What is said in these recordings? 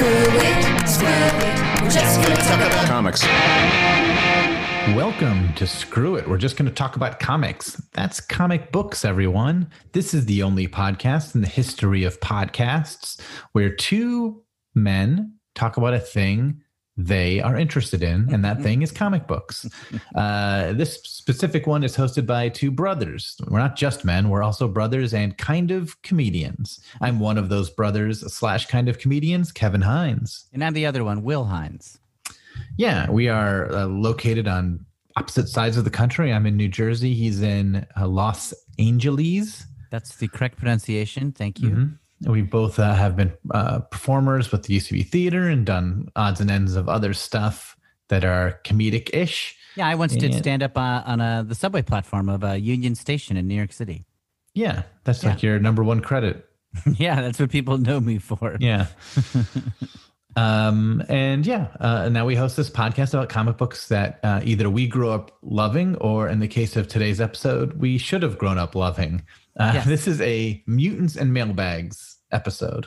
Screw it, screw it. We're just gonna talk about Comics. Welcome to Screw It. We're just going to talk about comics. That's comic books, everyone. This is the only podcast in the history of podcasts where two men talk about a thing they are interested in, and that thing is comic books. Uh, this specific one is hosted by two brothers. We're not just men, we're also brothers and kind of comedians. I'm one of those brothers slash kind of comedians, Kevin Hines. And I'm the other one, Will Hines. Yeah, we are uh, located on opposite sides of the country. I'm in New Jersey. He's in uh, Los Angeles. That's the correct pronunciation. Thank you. Mhm. We both uh, have been uh, performers with the UCB Theater and done odds and ends of other stuff that are comedic ish. Yeah, I once did stand up uh, on uh, the subway platform of uh, Union Station in New York City. Yeah, that's like your number one credit. yeah, that's what people know me for. Yeah. um, and yeah, uh, now we host this podcast about comic books that uh, either we grew up loving, or in the case of today's episode, we should have grown up loving. Uh, Yes. This is a mutants and mailbags episode.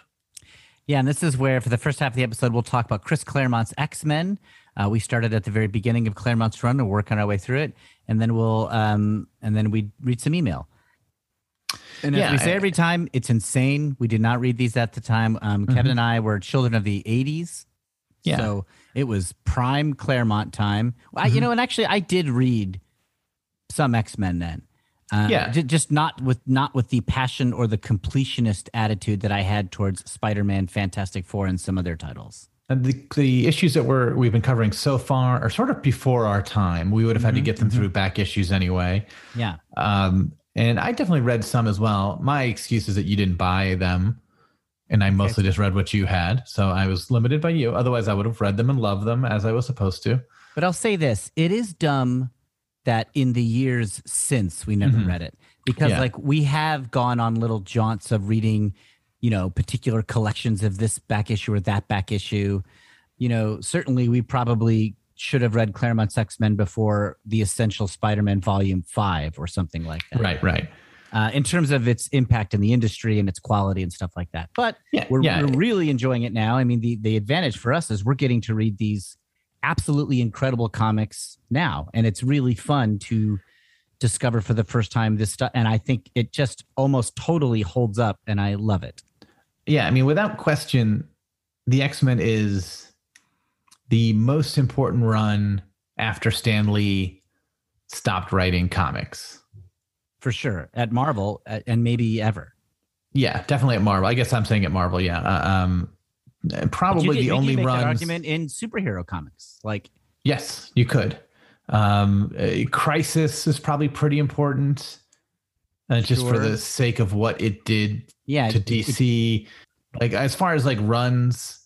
Yeah, and this is where, for the first half of the episode, we'll talk about Chris Claremont's X Men. Uh, we started at the very beginning of Claremont's run and working our way through it, and then we'll um, and then we read some email. And as we say every time, it's insane. We did not read these at the time. Um, Kevin and I were children of the '80s, Yeah. so it was prime Claremont time. I, you know, and actually, I did read some X Men then. Uh, Yeah. ju- just not with not with the passion or the completionist attitude that I had towards Spider-Man, Fantastic Four, and some of their titles. And the, the issues that we're we've been covering so far are sort of before our time. We would have had to get them through back issues anyway. Yeah, Um, and I definitely read some as well. My excuse is that you didn't buy them, and I mostly just read what you had. So I was limited by you. Otherwise, I would have read them and loved them as I was supposed to. but I'll say this: it is dumb that in the years since we never Mhm. read it because Yeah. like we have gone on little jaunts of reading, you know, particular collections of this back issue or that back issue. You know, certainly we probably should have read Claremont's X Men before the Essential Spider-Man Volume Five or something like that. Right, right. uh, in terms of its impact in the industry and its quality and stuff like that. But Yeah, we're, yeah. we're really enjoying it now. I mean, the the advantage for us is we're getting to read these absolutely incredible comics now, and it's really fun to discover for the first time this stuff. And I think it just almost totally holds up, and I love it. Yeah, I mean, without question, the X Men is the most important run after Stan Lee stopped writing comics. For sure, at Marvel uh, and maybe ever. Yeah, definitely at Marvel. I guess I'm saying at Marvel. Yeah, uh, um, probably you did- the only make that runs. argument in superhero comics, like Yes, you could. Um, uh, Crisis is probably pretty important, uh, just for the sake of what it did yeah, to it- it- DC. Like as far as like runs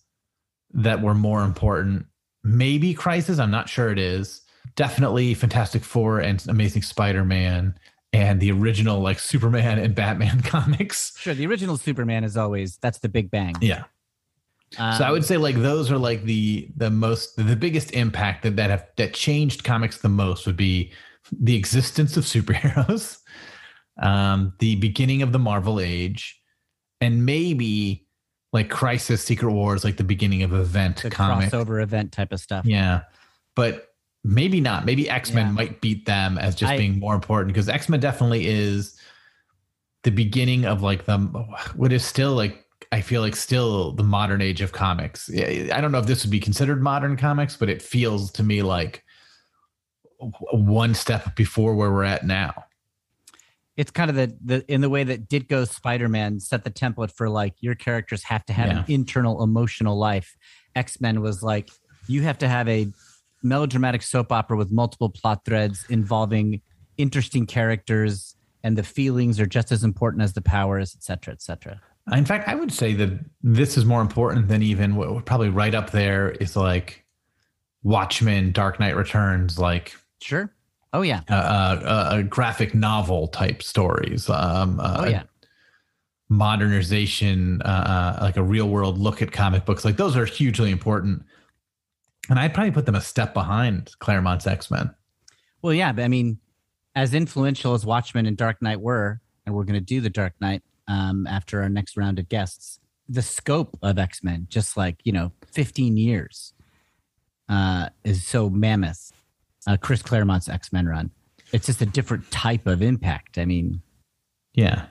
that were more important, maybe Crisis. I'm not sure it is. Definitely Fantastic Four and Amazing Spider-Man and the original like Superman and Batman comics. sure, the original Superman is always that's the Big Bang. Yeah. So I Um, would say like those are like the the most the biggest impact that that have that changed comics the most would be the existence of superheroes, um, the beginning of the Marvel age, and maybe like Crisis Secret Wars, like the beginning of event the comic. crossover event type of stuff. Yeah. But maybe not. Maybe X-Men Yeah. might beat them as just I- being more important because X-Men definitely is the beginning of like the what is still like I feel like still the modern age of comics. I don't know if this would be considered modern comics, but it feels to me like one step before where we're at now. it's kind of the, the in the way that Ditko's Spider-Man set the template for like your characters have to have an internal emotional life. X-Men was like you have to have a melodramatic soap opera with multiple plot threads involving interesting characters and the feelings are just as important as the powers, et cetera, et cetera. In fact, I would say that this is more important than even what would probably right up there is like Watchmen, Dark Knight Returns, like Sure. Oh yeah. uh, uh, uh, graphic novel type stories. Um, uh, Oh yeah. modernization, uh, uh, like a real world look at comic books. Like those are hugely important. And I'd probably put them a step behind Claremont's X Men. Well, yeah, but I mean, as influential as Watchmen and Dark Knight were, and we're going to do the Dark Knight um, after our next round of guests. The scope of X Men, just like you know, 15 years uh, is so mammoth. Uh, Chris Claremont's X Men run. It's just a different type of impact. I mean, Yeah.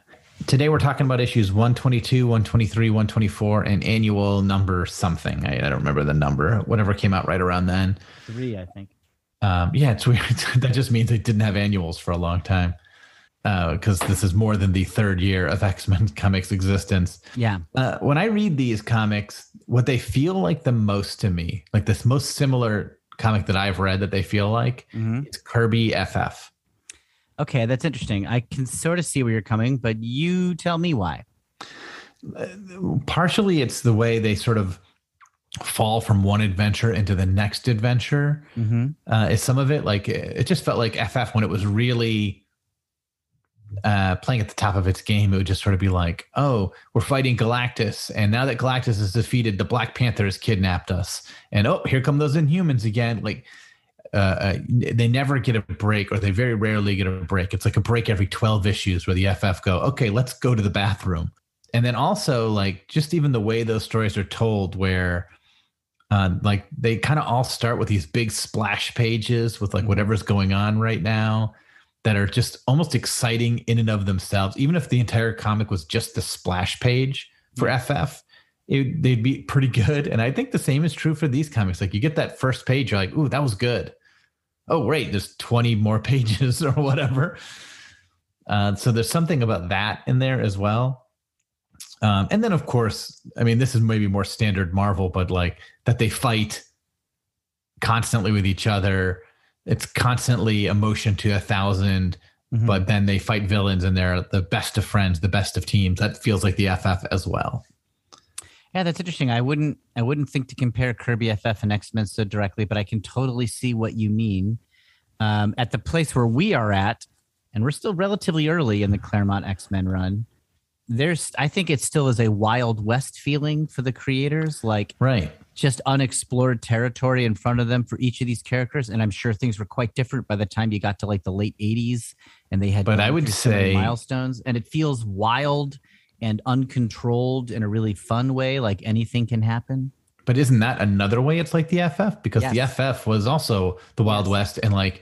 Today we're talking about issues 122, 123, 124, and annual number something. I, I don't remember the number, whatever came out right around then. three, I think. Um, yeah, it's weird. that just means they didn't have annuals for a long time because this is more than the third year of X Men Comics existence. Yeah. Uh, when I read these comics, what they feel like the most to me, like this most similar comic that I've read that they feel like, Mhm. it's Kirby FF. Okay, that's interesting. I can sort of see where you're coming, but you tell me why. Partially, it's the way they sort of fall from one adventure into the next adventure. Mm-hmm. uh, is some of it like it just felt like FF when it was really uh, playing at the top of its game. It would just sort of be like, oh, we're fighting Galactus, and now that Galactus is defeated, the Black Panther has kidnapped us, and oh, here come those Inhumans again. Like uh, uh, they never get a break, or they very rarely get a break. It's like a break every twelve issues where the FF go, okay, let's go to the bathroom, and then also like just even the way those stories are told, where uh, like they kind of all start with these big splash pages with like whatever's going on right now that are just almost exciting in and of themselves. Even if the entire comic was just the splash page for FF, it, they'd be pretty good. And I think the same is true for these comics. Like you get that first page, you're like, ooh, that was good. Oh, wait, there's 20 more pages or whatever. Uh, so there's something about that in there as well. Um, and then, of course, I mean, this is maybe more standard Marvel, but like that they fight constantly with each other. It's constantly emotion to a 1000 Mhm. but then they fight villains and they're the best of friends, the best of teams. That feels like the FF as well. Yeah, that's interesting. I wouldn't I wouldn't think to compare Kirby FF and X Men so directly, but I can totally see what you mean. Um, at the place where we are at, and we're still relatively early in the Claremont X Men run. There's, I think it still is a Wild West feeling for the creators, like Right. Just unexplored territory in front of them for each of these characters. And I'm sure things were quite different by the time you got to like the late 80s and they had. But I would through so many say- milestones, and it feels wild and uncontrolled in a really fun way, like anything can happen. But isn't that another way it's like the FF? Because the FF was also the Wild Yes. West. And like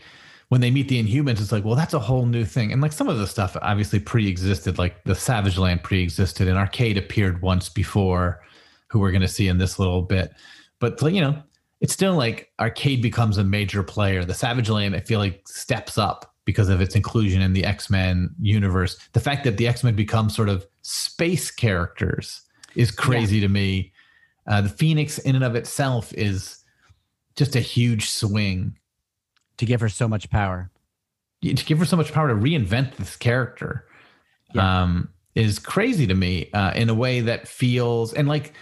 when they meet the Inhumans, it's like, well, that's a whole new thing. And like some of the stuff obviously pre existed, like the Savage Land pre existed and Arcade appeared once before, who we're going to see in this little bit. But, you know, it's still like Arcade becomes a major player. The Savage Land, I feel like, steps up because of its inclusion in the X Men universe. The fact that the X Men become sort of space characters is crazy to me. Uh, the Phoenix, in and of itself, is just a huge swing. To give her so much power. To give her so much power to reinvent this character Yeah. um, is crazy to me uh, in a way that feels and like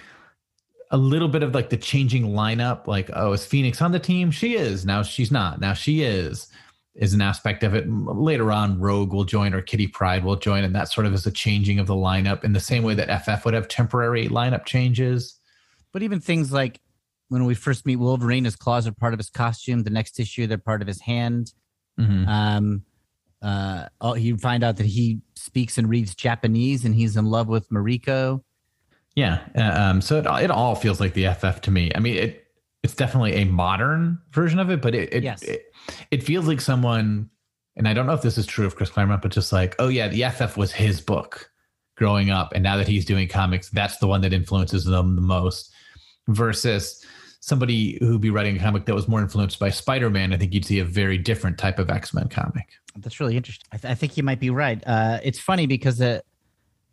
a little bit of like the changing lineup. Like, oh, is Phoenix on the team? She is. Now she's not. Now she is. Is an aspect of it. Later on, Rogue will join or Kitty Pryde will join, and that sort of is a changing of the lineup in the same way that FF would have temporary lineup changes. But even things like when we first meet Wolverine, his claws are part of his costume. The next issue, they're part of his hand. Mhm. Um, uh, oh, you find out that he speaks and reads Japanese, and he's in love with Mariko. Yeah. uh, Um, so it, it all feels like the FF to me. I mean, it it's definitely a modern version of it, but it it, Yes. it it feels like someone, and I don't know if this is true of Chris Claremont, but just like, oh yeah, the FF was his book growing up, and now that he's doing comics, that's the one that influences them the most. Versus somebody who'd be writing a comic that was more influenced by Spider Man, I think you'd see a very different type of X Men comic. That's really interesting. I, th- I think you might be right. Uh, it's funny because uh,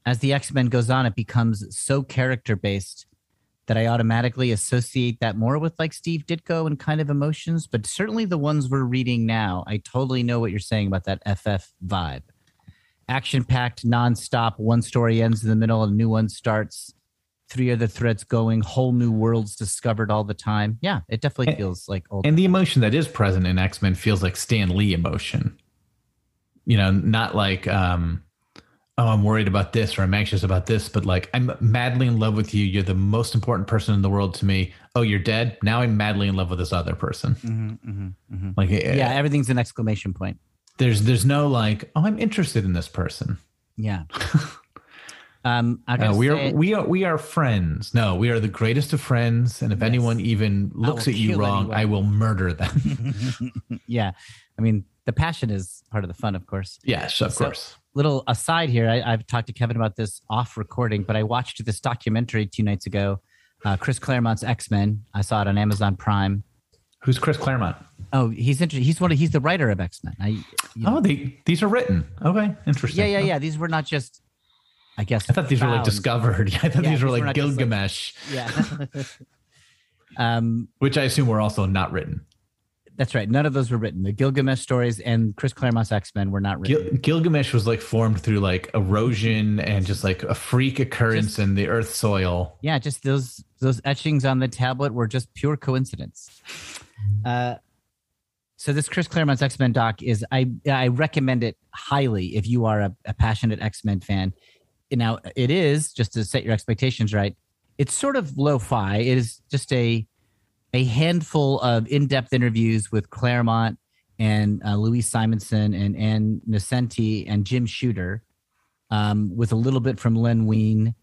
as the X Men goes on, it becomes so character based that I automatically associate that more with like Steve Ditko and kind of emotions. But certainly the ones we're reading now, I totally know what you're saying about that FF vibe. Action packed, nonstop. One story ends in the middle, a new one starts. Three other threads going, whole new worlds discovered all the time. Yeah, it definitely feels like old. And the emotion that is present in X Men feels like Stan Lee emotion. You know, not like, um, oh, I'm worried about this or I'm anxious about this, but like, I'm madly in love with you. You're the most important person in the world to me. Oh, you're dead. Now I'm madly in love with this other person. Mhm, mhm, mhm. Like, Yeah, everything's an exclamation point. there's there's no like, oh, I'm interested in this person. Yeah. Um, I Uh, we are it- we are we are friends. No, we are the greatest of friends. And if Yes. anyone even looks at you wrong, anyone. I will murder them. yeah, I mean the passion is part of the fun, of course. yes, of So- course. Little aside here, I, I've talked to Kevin about this off recording, but I watched this documentary two nights ago, uh, Chris Claremont's X Men. I saw it on Amazon Prime. Who's Chris Claremont? Oh, he's interesting. He's one. Of, he's the writer of X Men. I. You know, Oh, they these are written. Okay, interesting. yeah, yeah, yeah. These were not just. I guess I thought these were like discovered. Yeah, I thought Yeah, these were these like just, like- Gilgamesh, Yeah. um, which I assume were also not written. That's right. None of those were written. The Gilgamesh stories and Chris Claremont's X Men were not written. Gil- Gilgamesh was like formed through like erosion and just like a freak occurrence Just- in the earth soil. yeah, just those those etchings on the tablet were just pure coincidence. Uh, so this Chris Claremont's X Men doc is I I recommend it highly if you are a, a passionate X Men fan. Now it is just to set your expectations right. It's sort of lo-fi. It is just a a handful of in-depth interviews with Claremont and uh, Louise Simonson and Ann Nocenti and Jim Shooter, um, with a little bit from Len Wein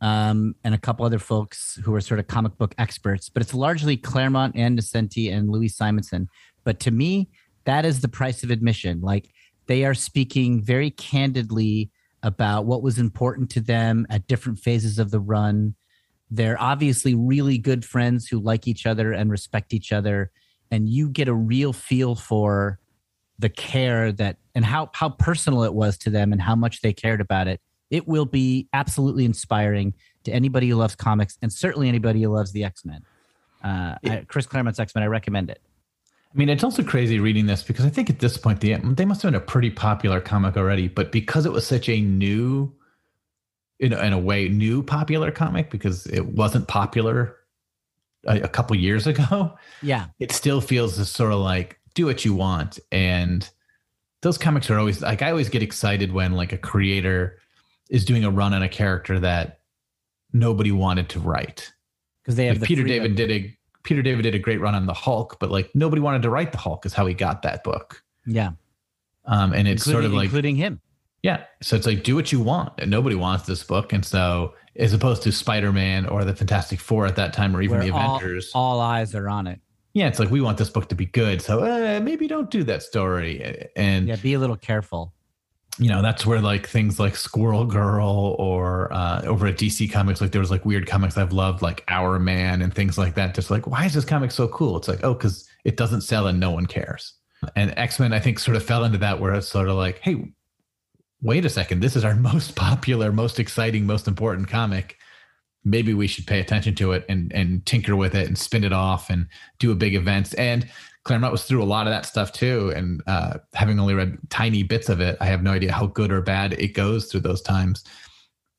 um, and a couple other folks who are sort of comic book experts. But it's largely Claremont and Nocenti and Louise Simonson. But to me, that is the price of admission. Like they are speaking very candidly about what was important to them at different phases of the run. They're obviously really good friends who like each other and respect each other. And you get a real feel for the care that and how how personal it was to them and how much they cared about it. It will be absolutely inspiring to anybody who loves comics and certainly anybody who loves the X Men. Uh, I- Chris Claremont's X Men, I recommend it. I mean, it's also crazy reading this because I think at this point the they must have been a pretty popular comic already, but because it was such a new, in a, in a way, new popular comic because it wasn't popular a, a couple years ago, Yeah, it still feels this sort of like do what you want, and those comics are always like I always get excited when like a creator is doing a run on a character that nobody wanted to write. because they have Like the Peter freedom. David did a Peter David did a great run on the Hulk, but like nobody wanted to write the Hulk is how he got that book. Yeah, Um, and it's including, sort of like including him. Yeah, so it's like do what you want, and nobody wants this book, and so as opposed to Spider Man or the Fantastic Four at that time, or even where the all- Avengers, All, eyes are on it. yeah, it's like we want this book to be good, so uh, maybe don't do that story, and Yeah, be a little careful. you know that's where like things like Squirrel Girl or uh, over at DC Comics, like there was like weird comics I've loved, like Our Man and things like that. Just like why is this comic so cool? It's like oh, because it doesn't sell and no one cares. And X Men, I think, sort of fell into that where it's sort of like, hey, wait a second, this is our most popular, most exciting, most important comic. Maybe we should pay attention to it and and tinker with it and spin it off and do a big event. And Claremont was through a lot of that stuff too. And uh, having only read tiny bits of it, I have no idea how good or bad it goes through those times.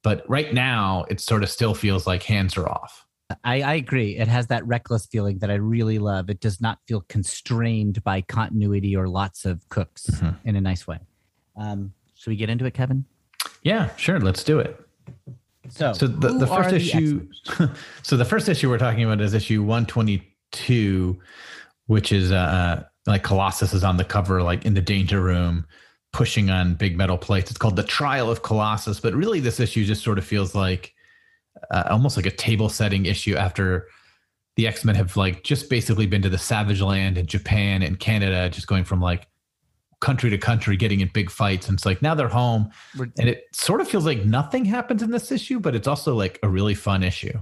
But right now, it sort of still feels like hands are off. I, I agree. It has that reckless feeling that I really love. It does not feel constrained by continuity or lots of cooks Mhm. in a nice way. Um, should we get into it, Kevin? Yeah, sure. Let's do it. So, So the, the first issue, so the first issue we're talking about is issue 122, which is uh like Colossus is on the cover, like in the danger room, pushing on big metal plates. It's called the Trial of Colossus, but really this issue just sort of feels like uh, almost like a table setting issue after the X Men have like just basically been to the Savage Land in Japan and Canada, just going from like country to country, getting in big fights, and it's like now they're home and it sort of feels like nothing happens in this issue, but it's also like a really fun issue.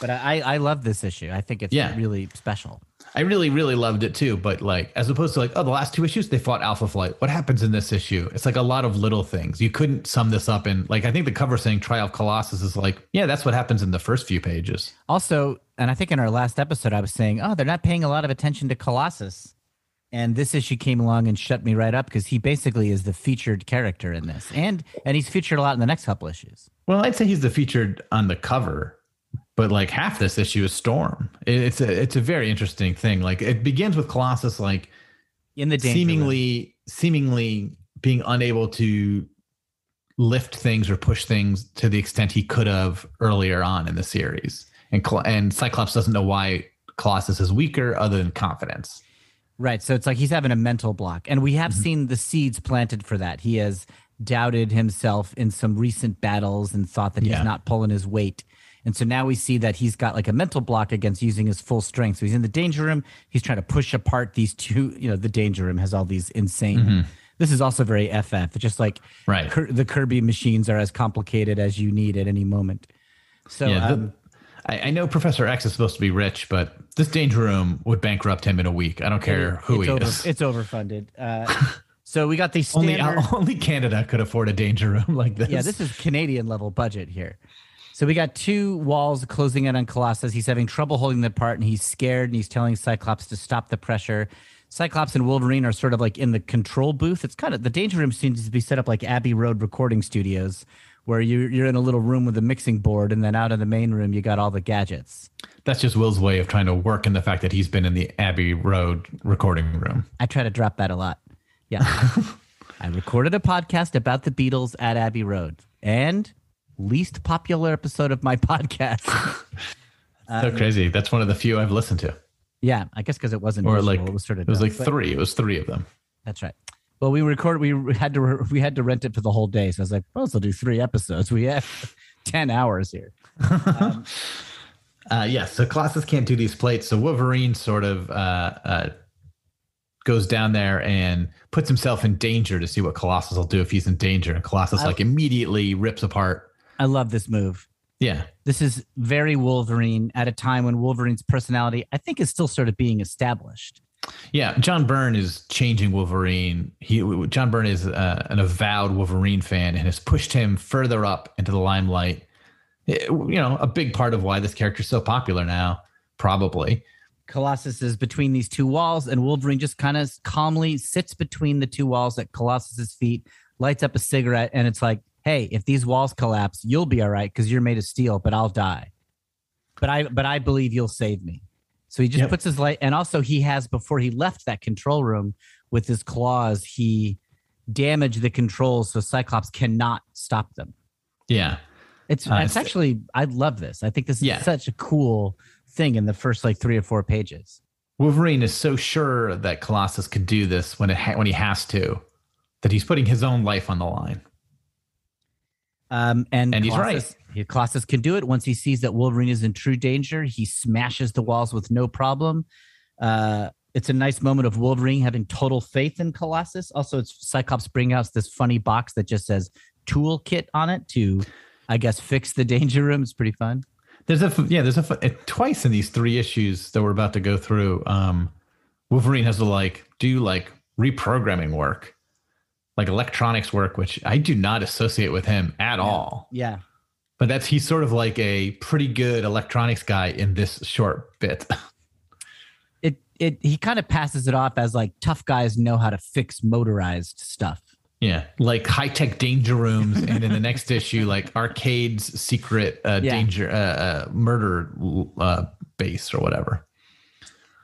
but I, I love this issue. I think it's Yeah. really special. I really, really loved it too. But like, as opposed to like, oh, the last two issues they fought Alpha Flight. What happens in this issue? It's like a lot of little things. You couldn't sum this up in like. I think the cover saying Trial of Colossus is like, yeah, that's what happens in the first few pages. Also, and I think in our last episode, I was saying, oh, they're not paying a lot of attention to Colossus. And this issue came along and shut me right up because he basically is the featured character in this. And and he's featured a lot in the next couple issues. Well, I'd say he's the featured on the cover, but like half this issue is Storm. It's a it's a very interesting thing. Like it begins with Colossus like In the danger room. seemingly seemingly being unable to lift things or push things to the extent he could have earlier on in the series. And and Cyclops doesn't know why Colossus is weaker other than confidence. Right. So it's like he's having a mental block. And we have Mhm. seen the seeds planted for that. He has doubted himself in some recent battles and thought that Yeah. he's not pulling his weight. And so now we see that he's got like a mental block against using his full strength. So he's in the danger room. He's trying to push apart these two. You know, the danger room has all these insane. This is also very FF. It's just like Mm-hmm. Right. Kir- the Kirby machines are as complicated as you need at any moment. So yeah, the- um, I, I know Professor X is supposed to be rich, but this danger room would bankrupt him in a week. I don't care who he over, is. It's overfunded. Uh, so we got these standard. only Canada could afford a danger room like this. yeah, this is Canadian level budget here. So we got two walls closing in on Colossus. He's having trouble holding them apart, and he's scared, and he's telling Cyclops to stop the pressure. Cyclops and Wolverine are sort of like in the control booth. It's kind of the danger room seems to be set up like Abbey Road recording studios, where you're you're in a little room with a mixing board, and then out in the main room you got all the gadgets. That's just Will's way of trying to work in the fact that he's been in the Abbey Road recording room. I try to drop that a lot. Yeah. I recorded a podcast about the Beatles at Abbey Road and least popular episode of my podcast. so um, crazy. That's one of the few I've listened to. yeah, I guess because it wasn't Or like it was sort of it was dumb, like three. It was three of them. That's right. Well, we recorded. We had to. We had to rent it for the whole day. So I was like, "Well, let's do three episodes. We have ten hours here." Um, Uh, yeah, so Colossus can't do these plates. So Wolverine sort of uh, uh, goes down there and puts himself in danger to see what Colossus will do if he's in danger. And Colossus I- like immediately rips apart. I love this move. Yeah, This is very Wolverine at a time when Wolverine's personality, I think, is still sort of being established. Yeah. John Byrne is changing Wolverine. He John Byrne is uh, an avowed Wolverine fan and has pushed him further up into the limelight. It- you know, a big part of why this character is so popular now, probably. Colossus is between these two walls, and Wolverine just kind of calmly sits between the two walls at Colossus's feet, lights up a cigarette, and it's like, "Hey, if these walls collapse, you'll be all right because you're made of steel, but I'll die. But I, but I believe you'll save me." So he just Yep. puts his light, and also he has before he left that control room with his claws, he damaged the controls so Cyclops cannot stop them. Yeah. It's Uh, it's actually I love this. I think this is Yeah. such a cool thing in the first like three or four pages. Wolverine is so sure that Colossus could do this when it ha- when he has to, that he's putting his own life on the line. Um, and And he's Colossus, he- Colossus can do it once he sees that Wolverine is in true danger. He smashes the walls with no problem. Uh, it's a nice moment of Wolverine having total faith in Colossus. Also, it's Cyclops bringing out this funny box that just says toolkit on it to, I guess, fix the danger room. It's pretty fun. There's a yeah, there's a twice in these three issues that we're about to go through. Um, Wolverine has to like do like reprogramming work, like electronics work, which I do not associate with him at all. Yeah. But that's he's sort of like a pretty good electronics guy in this short bit. It it he kind of passes it off as like tough guys know how to fix motorized stuff. Yeah, like high tech danger rooms, and in the next issue, like arcades secret uh, Yeah. danger uh, uh, murder uh, base or whatever.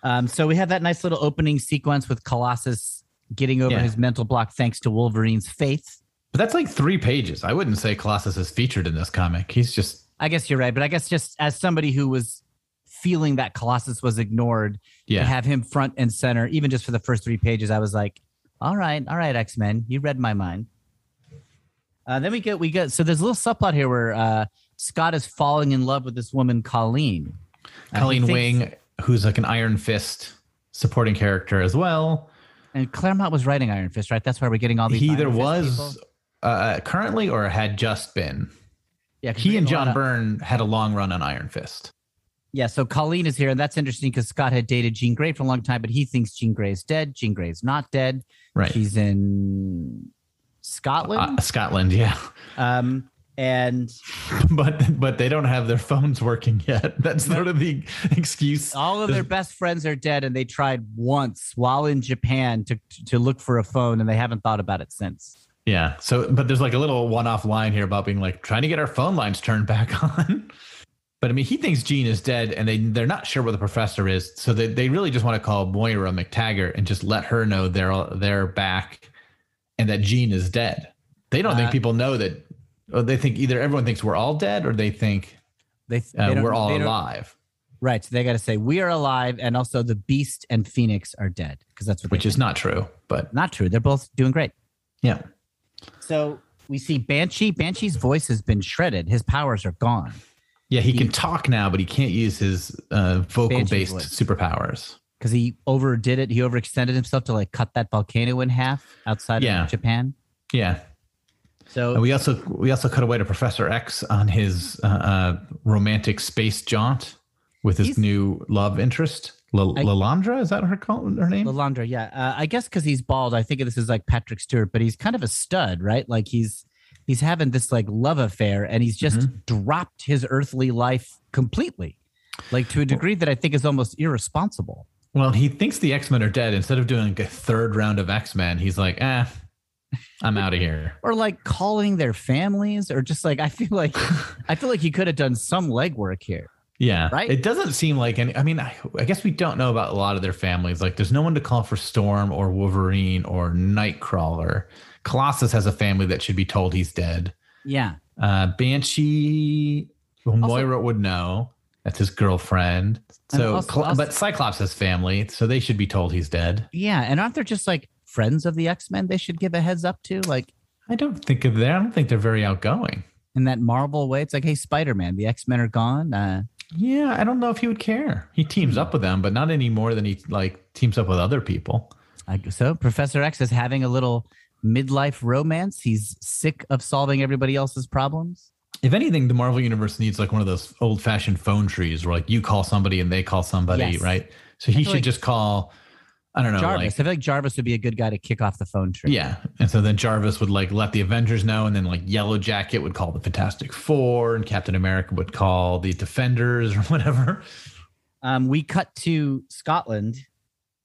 Um, so we have that nice little opening sequence with Colossus getting over Yeah. his mental block thanks to Wolverine's faith. But that's like three pages. I wouldn't say Colossus is featured in this comic. He's just I guess you're right, but I guess just as somebody who was feeling that Colossus was ignored, yeah. to have him front and center, even just for the first three pages, I was like, all right, all right, X Men, you read my mind. Uh, then we get we get so there's a little subplot here where uh, Scott is falling in love with this woman Colleen. Colleen thinks- Wing, who's like an Iron Fist supporting character as well. And Claremont was writing Iron Fist, right? That's why we're getting all these. He either was uh, currently or had just been. Yeah, He and getting a lot John of- Byrne had a long run on Iron Fist. Yeah, so Colleen is here, and that's interesting because Scott had dated Jean Grey for a long time, but he thinks Jean Grey is dead. Jean Grey is not dead. Right. She's in Scotland. Uh, Scotland, yeah. um, and But but they don't have their phones working yet. That's sort of the excuse. all of their best friends are dead, and they tried once while in Japan to to look for a phone, and they haven't thought about it since. Yeah. So, but there's like a little one-off line here about being like trying to get our phone lines turned back on. But I mean, he thinks Jean is dead, and they they're not sure where the professor is, so they, they really just want to call Moira MacTaggert and just let her know they're they're back, and that Jean is dead. They don't Uh, think people know that. Or they think either everyone thinks we're all dead, or they think They, uh, they we're all alive, Right. So they got to say we are alive, and also the Beast and Phoenix are dead because that's what. which is think. not true. But not true. They're both doing great. yeah, So we see Banshee. Banshee's voice has been shredded. His powers are gone Yeah, he, He- can talk now, but he can't use his uh, vocal based voice. superpowers. because he overdid it. He overextended himself to like cut that volcano in half outside Yeah. of Japan. Yeah. So And we also we also cut away to Professor X on his uh, uh, romantic space jaunt with his new love interest, L- I- Lilandra. Is that her call, her name? Lilandra, yeah. Uh, I guess because he's bald, I think of this as like Patrick Stewart, but he's kind of a stud, right? Like he's he's having this like love affair, and he's just Mm-hmm. dropped his earthly life completely, like to a degree that I think is almost irresponsible. Well, he thinks the X Men are dead. Instead of doing like a third round of X Men, he's like, eh, I'm out of here. Or like calling their families, or just like I feel like I feel like he could have done some legwork here. Yeah. Right? It doesn't seem like any. I mean, I, I guess we don't know about a lot of their families. Like, there's no one to call for Storm or Wolverine or Nightcrawler. Colossus has a family that should be told he's dead. Yeah. Uh, Banshee, well, Also- Moira would know. That's his girlfriend. So, also- also- but Cyclops has family, so they should be told he's dead. Yeah. And aren't there just like friends of the X Men they should give a heads up to? Like I don't think of that. I don't think they're very outgoing. in that Marvel way. It's like, hey, Spider Man, the X Men are gone. Uh, Yeah, I don't know if he would care. He teams up with them, but not any more than he like teams up with other people. I guess so Professor X is having a little midlife romance. He's sick of solving everybody else's problems. If anything, the Marvel universe needs like one of those old fashioned phone trees where like you call somebody and they call somebody, Yes. right? So he should like just call, I don't know, Jarvis. like I feel like Jarvis would be a good guy to kick off the phone tree. Yeah. And so then Jarvis would like let the Avengers know, and then like Yellow Jacket would call the Fantastic Four, and Captain America would call the Defenders or whatever. Um, we cut to Scotland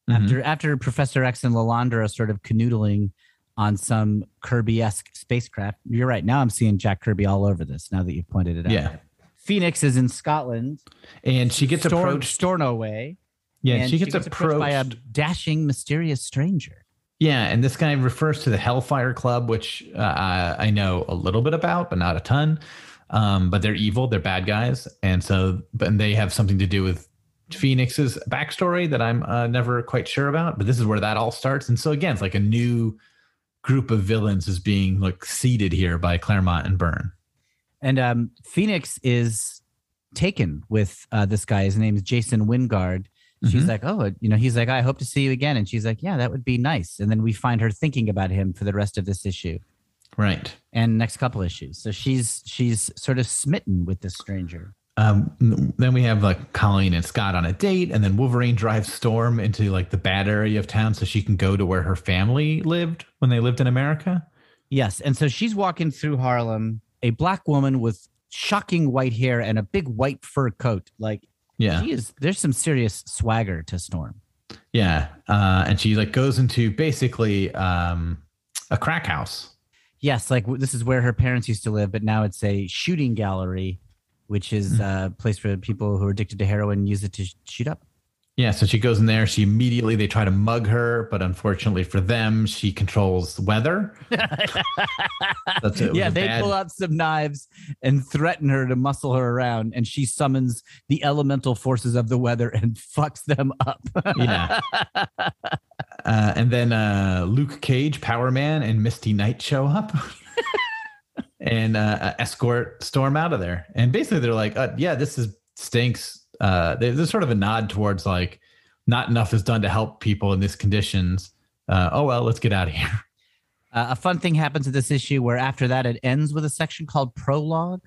Mhm. after after Professor X and Lilandra are sort of canoodling on some Kirby-esque spacecraft. You're right. Now I'm seeing Jack Kirby all over this. Now that you've pointed it out. Yeah. Phoenix is in Scotland. And she gets Storn- approached. Stornoway. Yeah, and she gets, approached. by a dashing, mysterious stranger. yeah, and this guy refers to the Hellfire Club, which uh, I know a little bit about, but not a ton. Um, but they're evil; they're bad guys, and so but and they have something to do with Phoenix's backstory that I'm uh, never quite sure about. But this is where that all starts, and so again, it's like a new group of villains is being like seeded here by Claremont and Byrne. And um, Phoenix is taken with uh, this guy. His name is Jason Wyngarde. She's Mhm. like, oh, you know, he's like, I hope to see you again. And she's like, yeah, that would be nice. And then we find her thinking about him for the rest of this issue Right. and next couple issues. So she's she's sort of smitten with this stranger. Um, then we have like Colleen and Scott on a date, and then Wolverine drives Storm into like the bad area of town so she can go to where her family lived when they lived in America. Yes. And so she's walking through Harlem, a black woman with shocking white hair and a big white fur coat. Like Yeah. she is there's some serious swagger to Storm. Yeah. Uh, and she like goes into basically um, a crack house. Yes, like this is where her parents used to live, but now it's a shooting gallery, which is Mm. a place for people who are addicted to heroin use it to shoot up. Yeah. So she goes in there. She immediately, they try to mug her, but unfortunately for them, she controls weather. That's it. yeah, they pull out some knives and threaten her to muscle her around, and she summons the elemental forces of the weather and fucks them up. Yeah. Uh, and then uh, Luke Cage, Power Man, and Misty Knight show up and uh, escort Storm out of there. And basically, they're like, uh, "Yeah, this is stinks." Uh, there's sort of a nod towards like, not enough is done to help people in these conditions. Uh, oh well, let's get out of here. Uh, a fun thing happens in this issue where after that it ends with a section called prologue.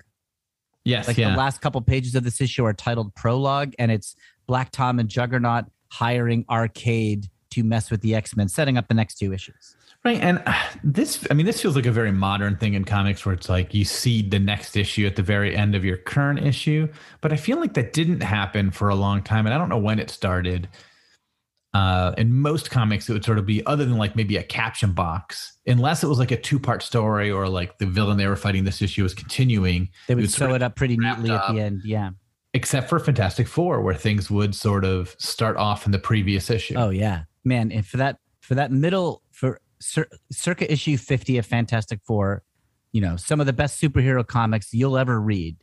Yes, Like yeah, the last couple pages of this issue are titled prologue, and it's Black Tom and Juggernaut hiring Arcade to mess with the X Men, setting up the next two issues. Right. And uh, this, I mean, this feels like a very modern thing in comics, where it's like you see the next issue at the very end of your current issue. But I feel like that didn't happen for a long time, and I don't know when it started. Uh, in most comics, it would sort of be other than like maybe a caption box, unless it was like a two part story or like the villain they were fighting this issue was continuing. They would would sew it up pretty neatly at the end. Yeah. Except for Fantastic Four, where things would sort of start off in the previous issue. Oh yeah, man. And for that for that middle cir- circa issue fifty of Fantastic Four, you know, some of the best superhero comics you'll ever read.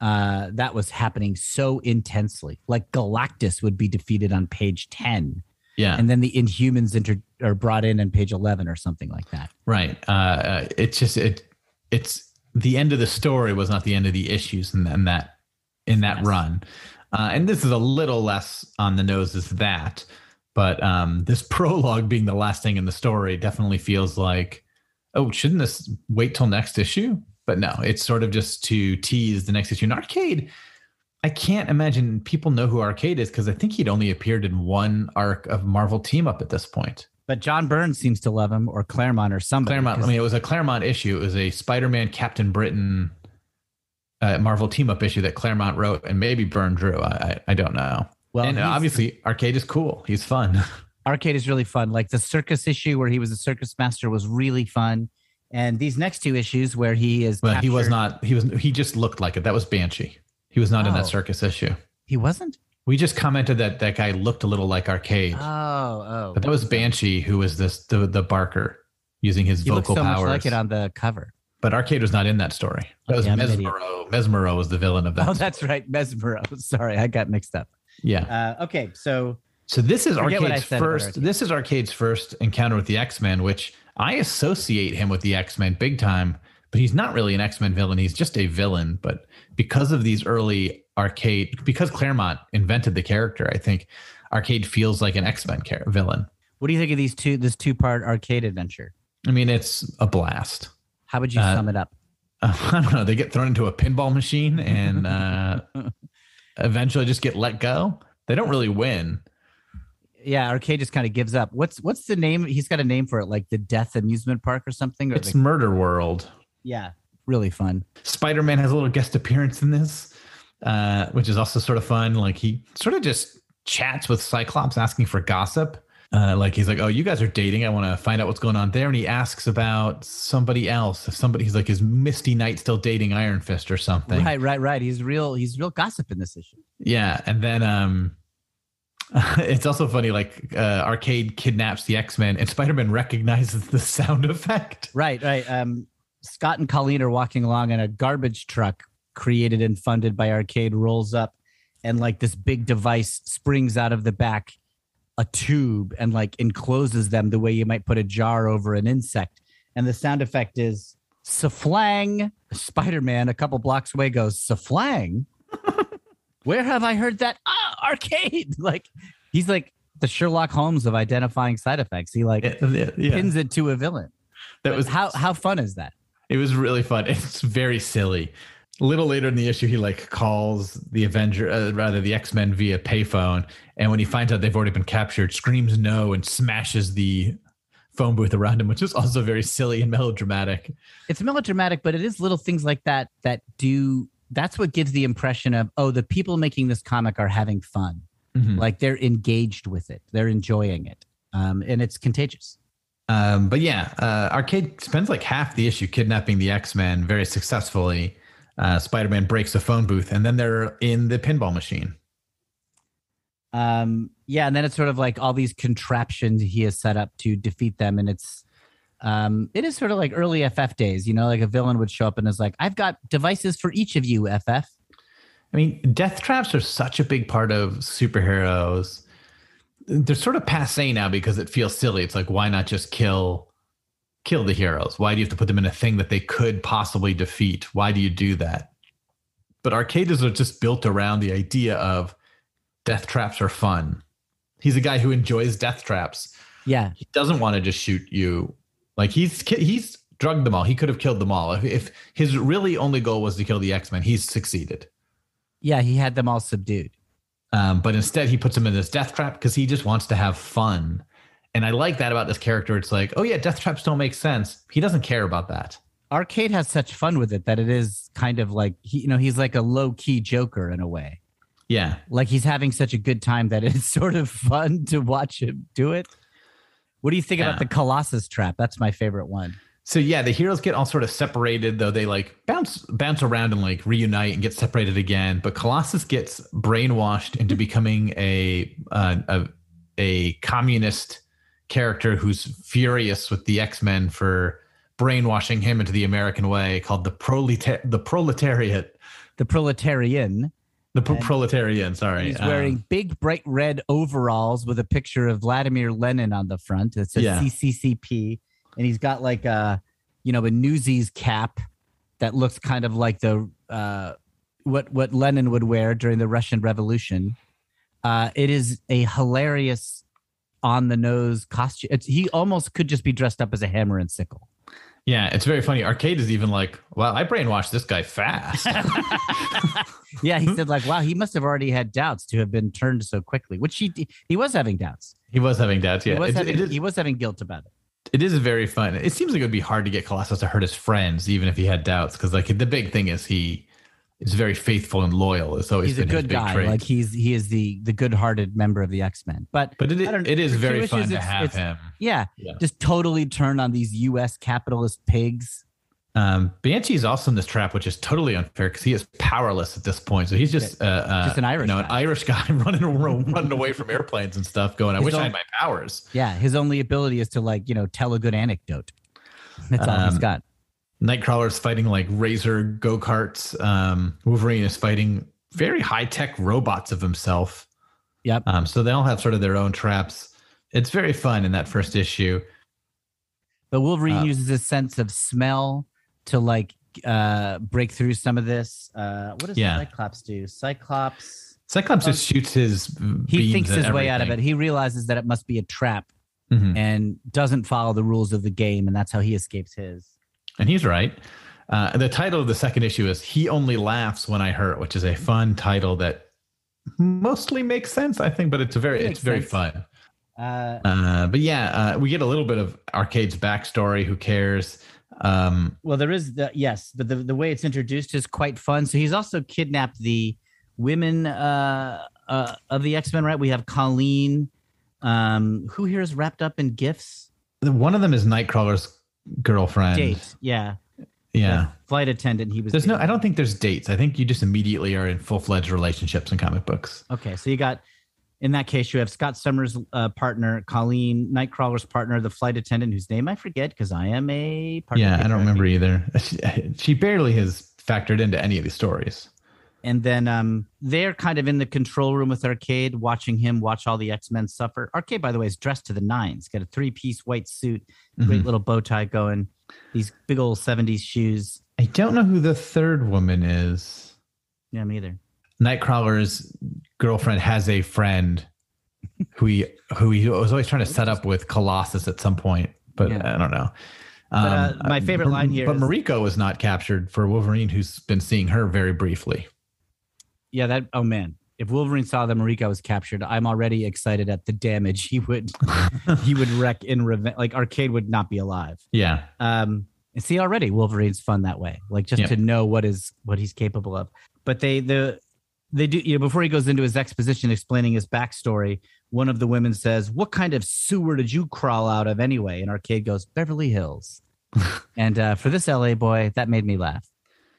Uh, that was happening so intensely. Like Galactus would be defeated on page ten. Yeah. and then the Inhumans inter- are brought in on page eleven or something like that. Right. Uh, uh, it's just it. It's the end of the story was not the end of the issues in, in that in that Yes. run, uh, and this is a little less on the nose as that. But um, this prologue being the last thing in the story definitely feels like, oh, shouldn't this wait till next issue? But no, it's sort of just to tease the next issue. And Arcade, I can't imagine people know who Arcade is because I think he'd only appeared in one arc of Marvel Team Up at this point. But John Burns seems to love him, or Claremont, or somebody. Claremont. I mean, it was a Claremont issue. It was a Spider-Man Captain Britain uh, Marvel team up issue that Claremont wrote, and maybe Byrne drew. I I, I don't know. Well, and uh, obviously, Arcade is cool. He's fun. Arcade is really fun. Like the circus issue where he was a circus master was really fun. And these next two issues where he is But he was not. He was. He just looked like it. That was Banshee. He was not in Oh. that circus issue. He wasn't? We just commented that that guy looked a little like Arcade, Oh, oh. but that was Banshee who was this the the Barker using his He vocal so powers. like it on the cover. but Arcade was not in that story. That was I'm. Mesmero. Mesmero was the villain of that. Oh, that's right. Mesmero. Sorry, I got mixed up. Yeah. Uh, okay, so So this is Forget what I Arcade's first. This is Arcade's first encounter with the X Men, which I associate him with the X Men big time. But he's not really an X Men villain. He's just a villain. But because of these early Arcade, because Claremont invented the character, I think Arcade feels like an X Men car- villain. what do you think of these two this two part arcade adventure? I mean, it's a blast. How would you Uh, sum it up? I don't know. They get thrown into a pinball machine and uh, eventually just get let go. They don't really win. Yeah, arcade just kind of gives up. What's what's the name? He's got a name for it, like the Death Amusement Park or something. Or It's Murder World. yeah, really fun. Spider Man has a little guest appearance in this, uh, which is also sort of fun. Like he sort of just chats with Cyclops, asking for gossip. Uh, like he's like, "Oh, you guys are dating. I want to find out what's going on there." And he asks about somebody else. If somebody, he's like, "Is Misty Knight still dating Iron Fist or something?" Right, right, right. He's real. He's real gossip in this issue. Yeah, and then um, it's also funny. Like uh, Arcade kidnaps the X Men, and Spider Man recognizes the sound effect. Right, right. Um, Scott and Colleen are walking along, and a garbage truck created and funded by Arcade rolls up, and like this big device springs out of the back, a tube, and like encloses them the way you might put a jar over an insect. And the sound effect is Saflang. Spider Man, a couple blocks away, goes Saflang. Where have I heard that? Ah, Arcade. Like he's like the Sherlock Holmes of identifying side effects. He like Yeah, yeah. pins it to a villain. that was how how fun is that? It was really fun. It's very silly. A little later in the issue, he like calls the Avenger, uh, rather the X Men via payphone, and when he finds out they've already been captured, screams no and smashes the phone booth around him, which is also very silly and melodramatic. It's melodramatic, but it is little things like that that do. That's what gives the impression of oh, the people making this comic are having fun, Mhm. like they're engaged with it, they're enjoying it, um, and it's contagious. Um, but yeah, uh, Arcade spends like half the issue kidnapping the X Men very successfully. Uh, Spider Man breaks the phone booth, and then they're in the pinball machine. Um, yeah, and then it's sort of like all these contraptions he has set up to defeat them, and it's um, it is sort of like early FF days, you know, like a villain would show up and is like, "I've got devices for each of you, FF." I mean, death traps are such a big part of superheroes. They're sort of passe now because it feels silly. It's like, why not just kill kill the heroes? Why do you have to put them in a thing that they could possibly defeat? Why do you do that? But arcades are just built around the idea of death traps are fun. He's a guy who enjoys death traps. Yeah, He doesn't want to just shoot you. Like he's he's drugged them all. He could have killed them all. If, if his really only goal was to kill the X Men, he's succeeded. yeah, he had them all subdued. Um, but instead, he puts them in this death trap because he just wants to have fun. And I like that about this character. It's like, oh yeah, death traps don't make sense. He doesn't care about that. Arcade has such fun with it that it is kind of like he, you know, he's like a low key Joker in a way. Yeah, Like he's having such a good time that it's sort of fun to watch him do it. What do you think Yeah. about the Colossus trap? That's my favorite one. So yeah, the heroes get all sort of separated, though they like bounce bounce around and like reunite and get separated again. But Colossus gets brainwashed into becoming a uh, a a communist character who's furious with the X Men for brainwashing him into the American way, called the proleta- the proletariat. The proletarian. The pro- proletarian. Sorry. He's Um, wearing big, bright red overalls with a picture of Vladimir Lenin on the front. It says Yeah. CCCP, and he's got like a, you know, a Newsies cap that looks kind of like the uh, what what Lenin would wear during the Russian Revolution. Uh, it is a hilarious on the nose costume. It's, he almost could just be dressed up as a hammer and sickle. yeah, it's very funny. Arcade is even like, well, I brainwashed this guy fast. Yeah, he said like, "Wow, he must have already had doubts to have been turned so quickly." Which he he was having doubts. he was having doubts. Yeah, he was having is- he was having guilt about it. it is very fun. It seems like it would be hard to get Colossus to hurt his friends, even if he had doubts, because like the big thing is he is very faithful and loyal. Always He's a good guy. trait. Like he's he is the the good-hearted member of the X-Men. But but it, it is for two very fun to it's- have him. yeah, Yeah. just totally turn on these U.S. capitalist pigs. Um, Banshee is also in this trap, which is totally unfair because he is powerless at this point. So he's just uh, uh, Just an Irish you know, an guy. Irish guy running running away from airplanes and stuff. Going, I His wish I had my powers. Yeah, his only ability is to like you know tell a good anecdote. That's all he's got. Nightcrawler's fighting like razor go karts. Um, Wolverine is fighting very high tech robots of himself. Yep. Um, so they all have sort of their own traps. It's very fun in that first issue. But Wolverine uh, uses his sense of smell to like uh break through some of this. Uh What does Yeah. Cyclops do? Cyclops. Cyclops just shoots his. He thinks his way out of it. He realizes that it must be a trap Mhm. and doesn't follow the rules of the game, and that's how he escapes his. And he's right. Uh, the title of the second issue is "He Only Laughs When I Hurt," which is a fun title that mostly makes sense, I think. But it's a very, It it's very sense. fun. Uh, Uh, but yeah, uh, we get a little bit of Arcade's backstory. Who cares? Um, well, there is the yes, but the the way it's introduced is quite fun. So he's also kidnapped the women uh, uh, of the X Men. Right? We have Colleen, um, who here is wrapped up in gifts. one of them is Nightcrawler's girlfriend. Date, yeah, Yeah. The flight attendant. He was. There's no. I don't think there's dates. I think you just immediately are in full fledged relationships in comic books. Okay, so you got in that case you have Scott Summers' uh, partner, Colleen, Nightcrawler's partner, the flight attendant whose name I forget because I am a partner yeah, I don't remember either. She barely has factored into any of these stories. And then um, they're kind of in the control room with Arcade, watching him watch all the X Men suffer. Arcade, by the way, is dressed to the nines. Got a three piece white suit, great Mhm. little bow tie going, these big old '70s shoes. I don't know who the third woman is. Yeah, me either. Nightcrawler's girlfriend has a friend who he who he was always trying to set up with Colossus at some point, but Yeah. I don't know. uh, my favorite line here but is- Mariko was not captured for Wolverine, who's been seeing her very briefly. Yeah, that. Oh man, if Wolverine saw that Mariko was captured, I'm already excited at the damage he would he would wreck in revenge. Like Arcade would not be alive. Yeah, Um, and see already Wolverine's fun that way. Like just Yeah. to know what is what he's capable of. But they the they do you know before he goes into his exposition explaining his backstory, one of the women says, "What kind of sewer did you crawl out of anyway?" And Arcade goes, "Beverly Hills." and uh, for this LA boy, that made me laugh.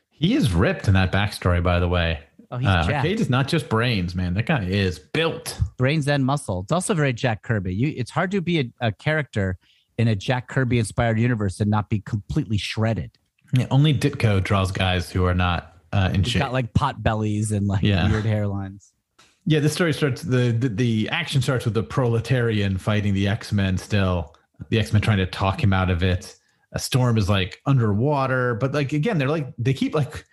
he is ripped in that backstory. By the way, Oh, he's uh, jacked. Arcade is not just brains, man. That guy is built. brains and muscle. It's also very Jack Kirby. You, it's hard to be a, a character in a Jack Kirby inspired universe and not be completely shredded. Yeah, only Ditko draws guys who are not uh, in He's shape. got like pot bellies and like Yeah. weird hairlines. Yeah, this story starts the, the the action starts with the proletarian fighting the X Men. Still, the X Men trying to talk him out of it. A storm is like underwater, but like again, they're like they keep like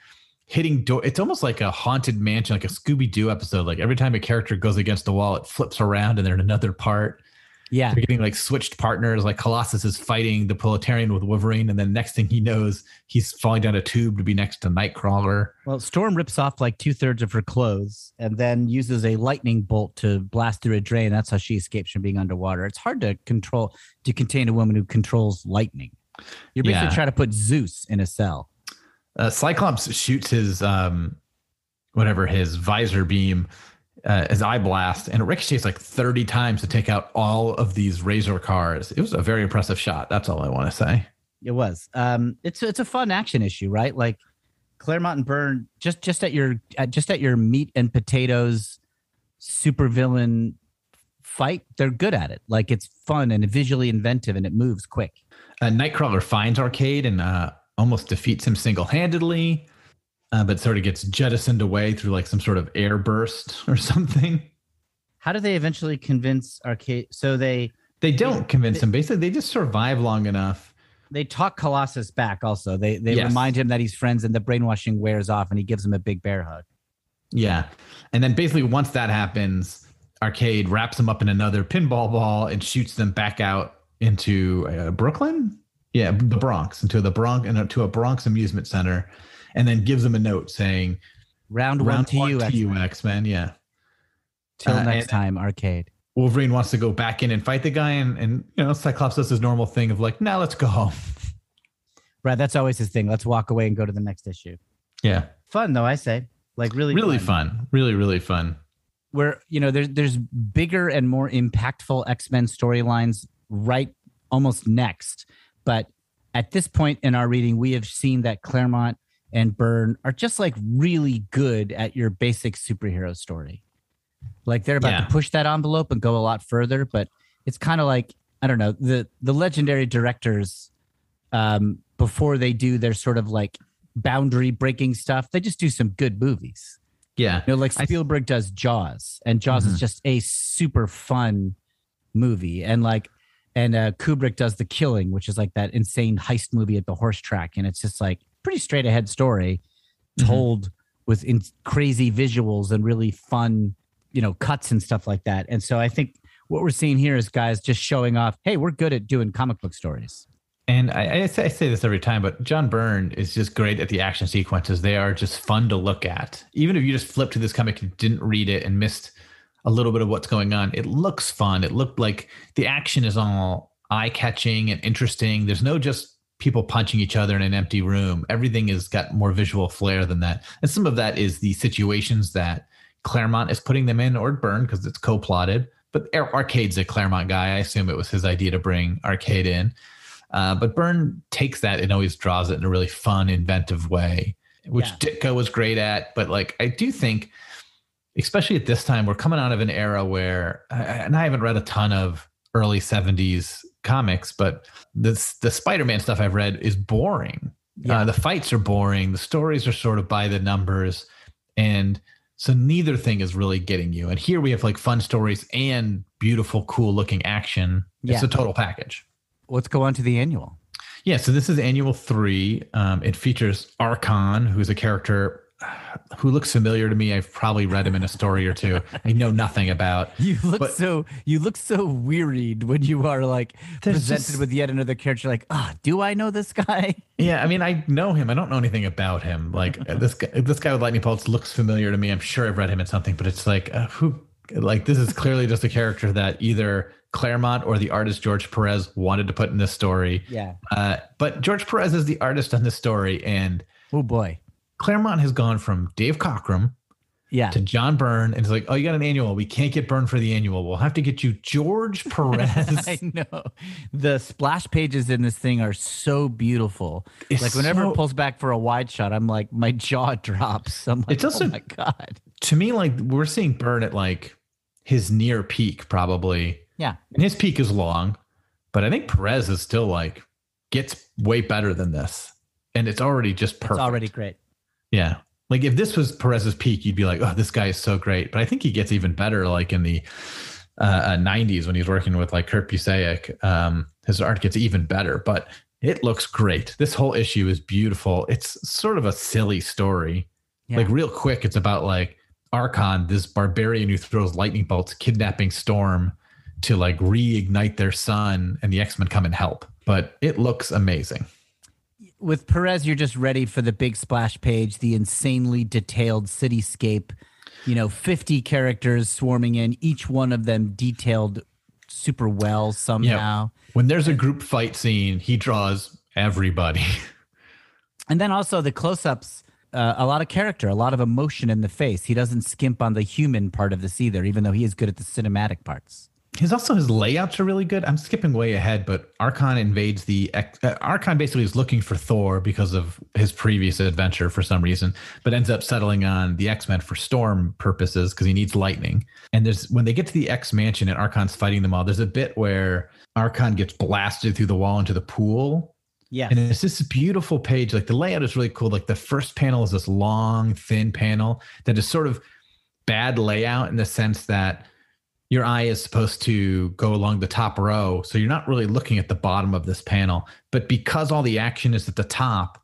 hitting door. It's almost like a haunted mansion, like a Scooby Doo episode. Like every time a character goes against the wall, it flips around and they're in another part. Yeah. They're getting like switched partners. Like Colossus is fighting the proletarian with Wolverine, and then next thing he knows, he's falling down a tube to be next to Nightcrawler. Well, Storm rips off like two thirds of her clothes and then uses a lightning bolt to blast through a drain. That's how she escapes from being underwater. It's hard to control to contain a woman who controls lightning. You're basically Yeah. trying to put Zeus in a cell. Uh, Cyclops shoots his um, whatever his visor beam, uh, his eye blast, and it ricochets like thirty times to take out all of these razor cars. It was a very impressive shot. That's all I want to say. It was. Um, it's it's a fun action issue, right? Like Claremont and Byrne just just at your at, just at your meat and potatoes supervillain fight. They're good at it. Like it's fun and visually inventive, and it moves quick. Uh, Nightcrawler finds Arcade and uh, almost defeats him single handedly. uh, but sort of gets jettisoned away through like some sort of air burst or something. How do they eventually convince Arcade? So they They don't convince him. Basically, they just survive long enough. they talk Colossus back. Also, they they Yes. remind him that he's friends, and the brainwashing wears off, and he gives him a big bear hug. Yeah. And then basically, once that happens, Arcade wraps them up in another pinball ball and shoots them back out into uh, Brooklyn. Yeah, the Bronx, into the Bronx, and to a Bronx amusement center, and then gives them a note saying, Round, one "Round to one you, to X-Men. you, X Men." Yeah. Till Uh, next time, Arcade. Wolverine wants to go back in and fight the guy, and, and you know, Cyclops does his normal thing of like, "Now let's go home." Right, that's always his thing. Let's walk away and go to the next issue. Yeah, Fun though, I say. Like really, really fun, really, really fun. where you know there's there's bigger and more impactful X-Men storylines right almost next. But at this point in our reading, we have seen that Claremont and Byrne are just like really good at your basic superhero story. Like they're about Yeah. to push that envelope and go a lot further, but it's kind of like I don't know the the legendary directors um, before they do their sort of like boundary breaking stuff. They just do some good movies. Yeah, You know, like I- Spielberg does Jaws, and Jaws is Mhm. just a super fun movie. And like, and uh, Kubrick does The Killing, which is like that insane heist movie at the horse track, and it's just like pretty straight ahead story, Mhm. told with in- crazy visuals and really fun, you know, cuts and stuff like that. And so I think what we're seeing here is guys just showing off, hey, we're good at doing comic book stories. And I, I, say, I say this every time, but John Byrne is just great at the action sequences. They are just fun to look at. Even if you just flip to this comic and didn't read it and missed a little bit of what's going on, it looks fun. It looked like the action is all eye catching and interesting. There's no just people punching each other in an empty room. Everything has got more visual flair than that. And some of that is the situations that Claremont is putting them in or Byrne because it's co plotted. But Arcade's a Claremont guy. I assume it was his idea to bring Arcade in. Uh, but Byrne takes that and always draws it in a really fun, inventive way, which Yeah. Ditko was great at. But like, I do think, especially at this time, we're coming out of an era where, and I haven't read a ton of early 70s comics, but this, the Spider Man stuff I've read is boring. Yeah. Uh, the fights are boring. The stories are sort of by the numbers. And so neither thing is really getting you. And here we have like fun stories and beautiful, cool looking action. It's a total package. Let's go on to the annual. Yeah, so this is annual three. Um, it features Archon, who's a character who looks familiar to me. I've probably read him in a story or two. I know nothing about. You look But- so you look so wearied when you are like presented just- with yet another character. Like, ah, do I know this guy? Yeah, I mean, I know him. I don't know anything about him. Like uh, this guy, this guy with lightning bolts looks familiar to me. I'm sure I've read him in something, but it's like uh, who? Like this is clearly just a character that either Claremont or the artist George Perez wanted to put in this story. Yeah. Uh, but George Perez is the artist on this story, and Oh boy. Claremont has gone from Dave Cockrum Yeah. to John Byrne, and it's like, oh, you got an annual. We can't get Byrne for the annual. We'll have to get you George Perez. I know. The splash pages in this thing are so beautiful. It's like whenever so- it pulls back for a wide shot, I'm like, my jaw drops. I'm like, It's also- oh my god. to me, like we're seeing Byrne at like his near peak, probably. Yeah. And his peak is long, but I think Perez is still like gets way better than this. And it's already just perfect. It's already great. Yeah. Like if this was Perez's peak, you'd be like, oh, this guy is so great. But I think he gets even better like in the uh, uh, 90s when he's working with like Kurt Busiek. Um, his art gets even better, but it looks great. This whole issue is beautiful. It's sort of a silly story. Yeah. Like real quick, it's about like Archon, this barbarian who throws lightning bolts, kidnapping Storm to like reignite their son, and the X Men come and help. But it looks amazing. With Perez, you're just ready for the big splash page, the insanely detailed cityscape. You know, 50 characters swarming in, each one of them detailed super well somehow. When there's a group fight scene, he draws everybody. And then also the close ups, uh, a lot of character, a lot of emotion in the face. He doesn't skimp on the human part of this either, even though he is good at the cinematic parts. His also his layouts are really good. I'm skipping way ahead, but Archon invades the uh, Archon basically is looking for Thor because of his previous adventure for some reason, but ends up settling on the X Men for Storm purposes because he needs lightning. And there's when they get to the X Mansion and Archon's fighting them all. There's a bit where Archon gets blasted through the wall into the pool, yeah. And it's this beautiful page. Like the layout is really cool. Like the first panel is this long, thin panel that is sort of bad layout in the sense that your eye is supposed to go along the top row. So you're not really looking at the bottom of this panel. But because all the action is at the top,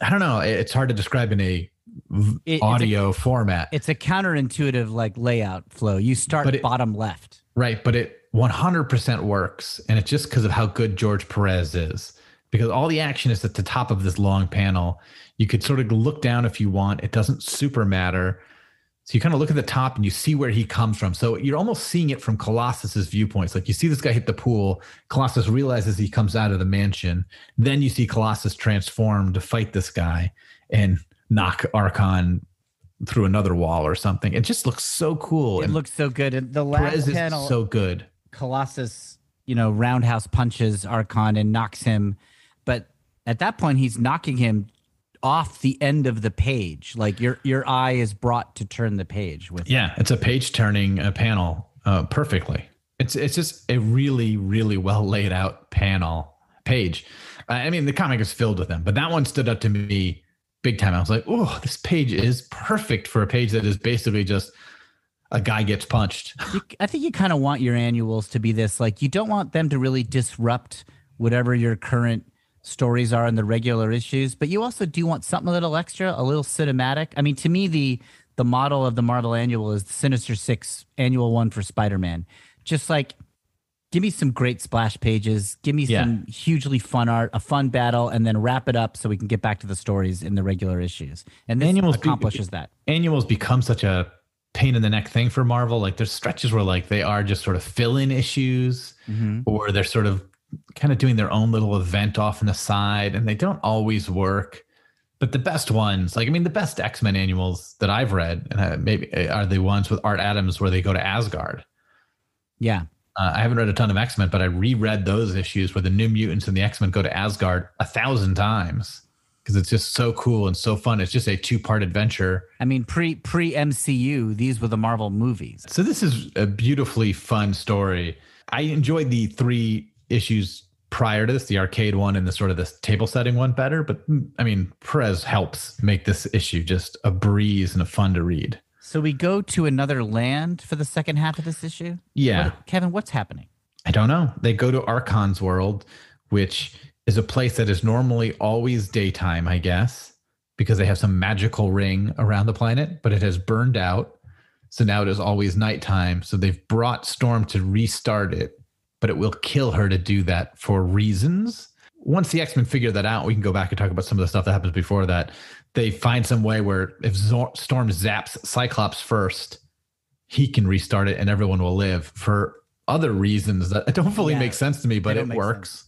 I don't know. It's hard to describe in a It- it's a- audio format. It's a counterintuitive like layout flow. You start it- bottom left. Right, but it 100% works. And it's just because of how good George Perez is. Because all the action is at the top of this long panel. You could sort of look down if you want. It doesn't super matter. So you kind of look at the top and you see where he comes from. So you're almost seeing it from Colossus's viewpoints. Like you see this guy hit the pool. Colossus realizes he comes out of the mansion. Then you see Colossus transform to fight this guy and knock Archon through another wall or something. It just looks so cool. It and looks so good. And the last Perez is panel, so good. Colossus, you know, roundhouse punches Archon and knocks him. But at that point, he's knocking him off the end of the page. Like your your eye is brought to turn the page with. Yeah, it's a page turning uh, panel uh, perfectly. It's it's just a really really well laid out panel page. Uh, I mean, the comic is filled with them, but that one stood out to me big time. I was like, oh, this page is perfect for a page that is basically just a guy gets punched. I think you kind of want your annuals to be this. Like you don't want them to really disrupt whatever your current stories are in the regular issues, but you also do want something a little extra, a little cinematic. I mean, to me, the the model of the Marvel Annual is the Sinister Six annual one for Spider Man. Just like give me some great splash pages, give me Yeah. some hugely fun art, a fun battle, and then wrap it up so we can get back to the stories in the regular issues. And this Annuals be- accomplishes that. Annuals become such a pain in the neck thing for Marvel. Like there's stretches where like they are just sort of fill in issues. Mm-hmm. or they're sort of kind of doing their own little event off on the side and they don't always work but the best ones like i mean the best x-men annuals that i've read and uh, maybe uh, are the ones with art adams where they go to asgard Yeah. uh, i haven't read a ton of x-men but i reread those issues where the new mutants and the x-men go to asgard a thousand times because it's just so cool and so fun it's just a two-part adventure I mean, pre pre MCU, these were the Marvel movies. So this is a beautifully fun story. I enjoyed the three issues prior to this, the arcade one and the sort of this table setting one better. But mm, I mean, Perez helps make this issue just a breeze and a fun to read. So we go to another land for the second half of this issue. Yeah. What- Kevin, what's happening? I don't know. They go to Archon's world, which is a place that is normally always daytime, I guess, because they have some magical ring around the planet, but it has burned out. So now it is always nighttime. So they've brought Storm to restart it, but it will kill her to do that for reasons. Once the X Men figure that out, we can go back and talk about some of the stuff that happens before that. They find some way where if Zor- Storm zaps Cyclops first, he can restart it and everyone will live for other reasons that don't fully Yeah, make sense to me, but it works.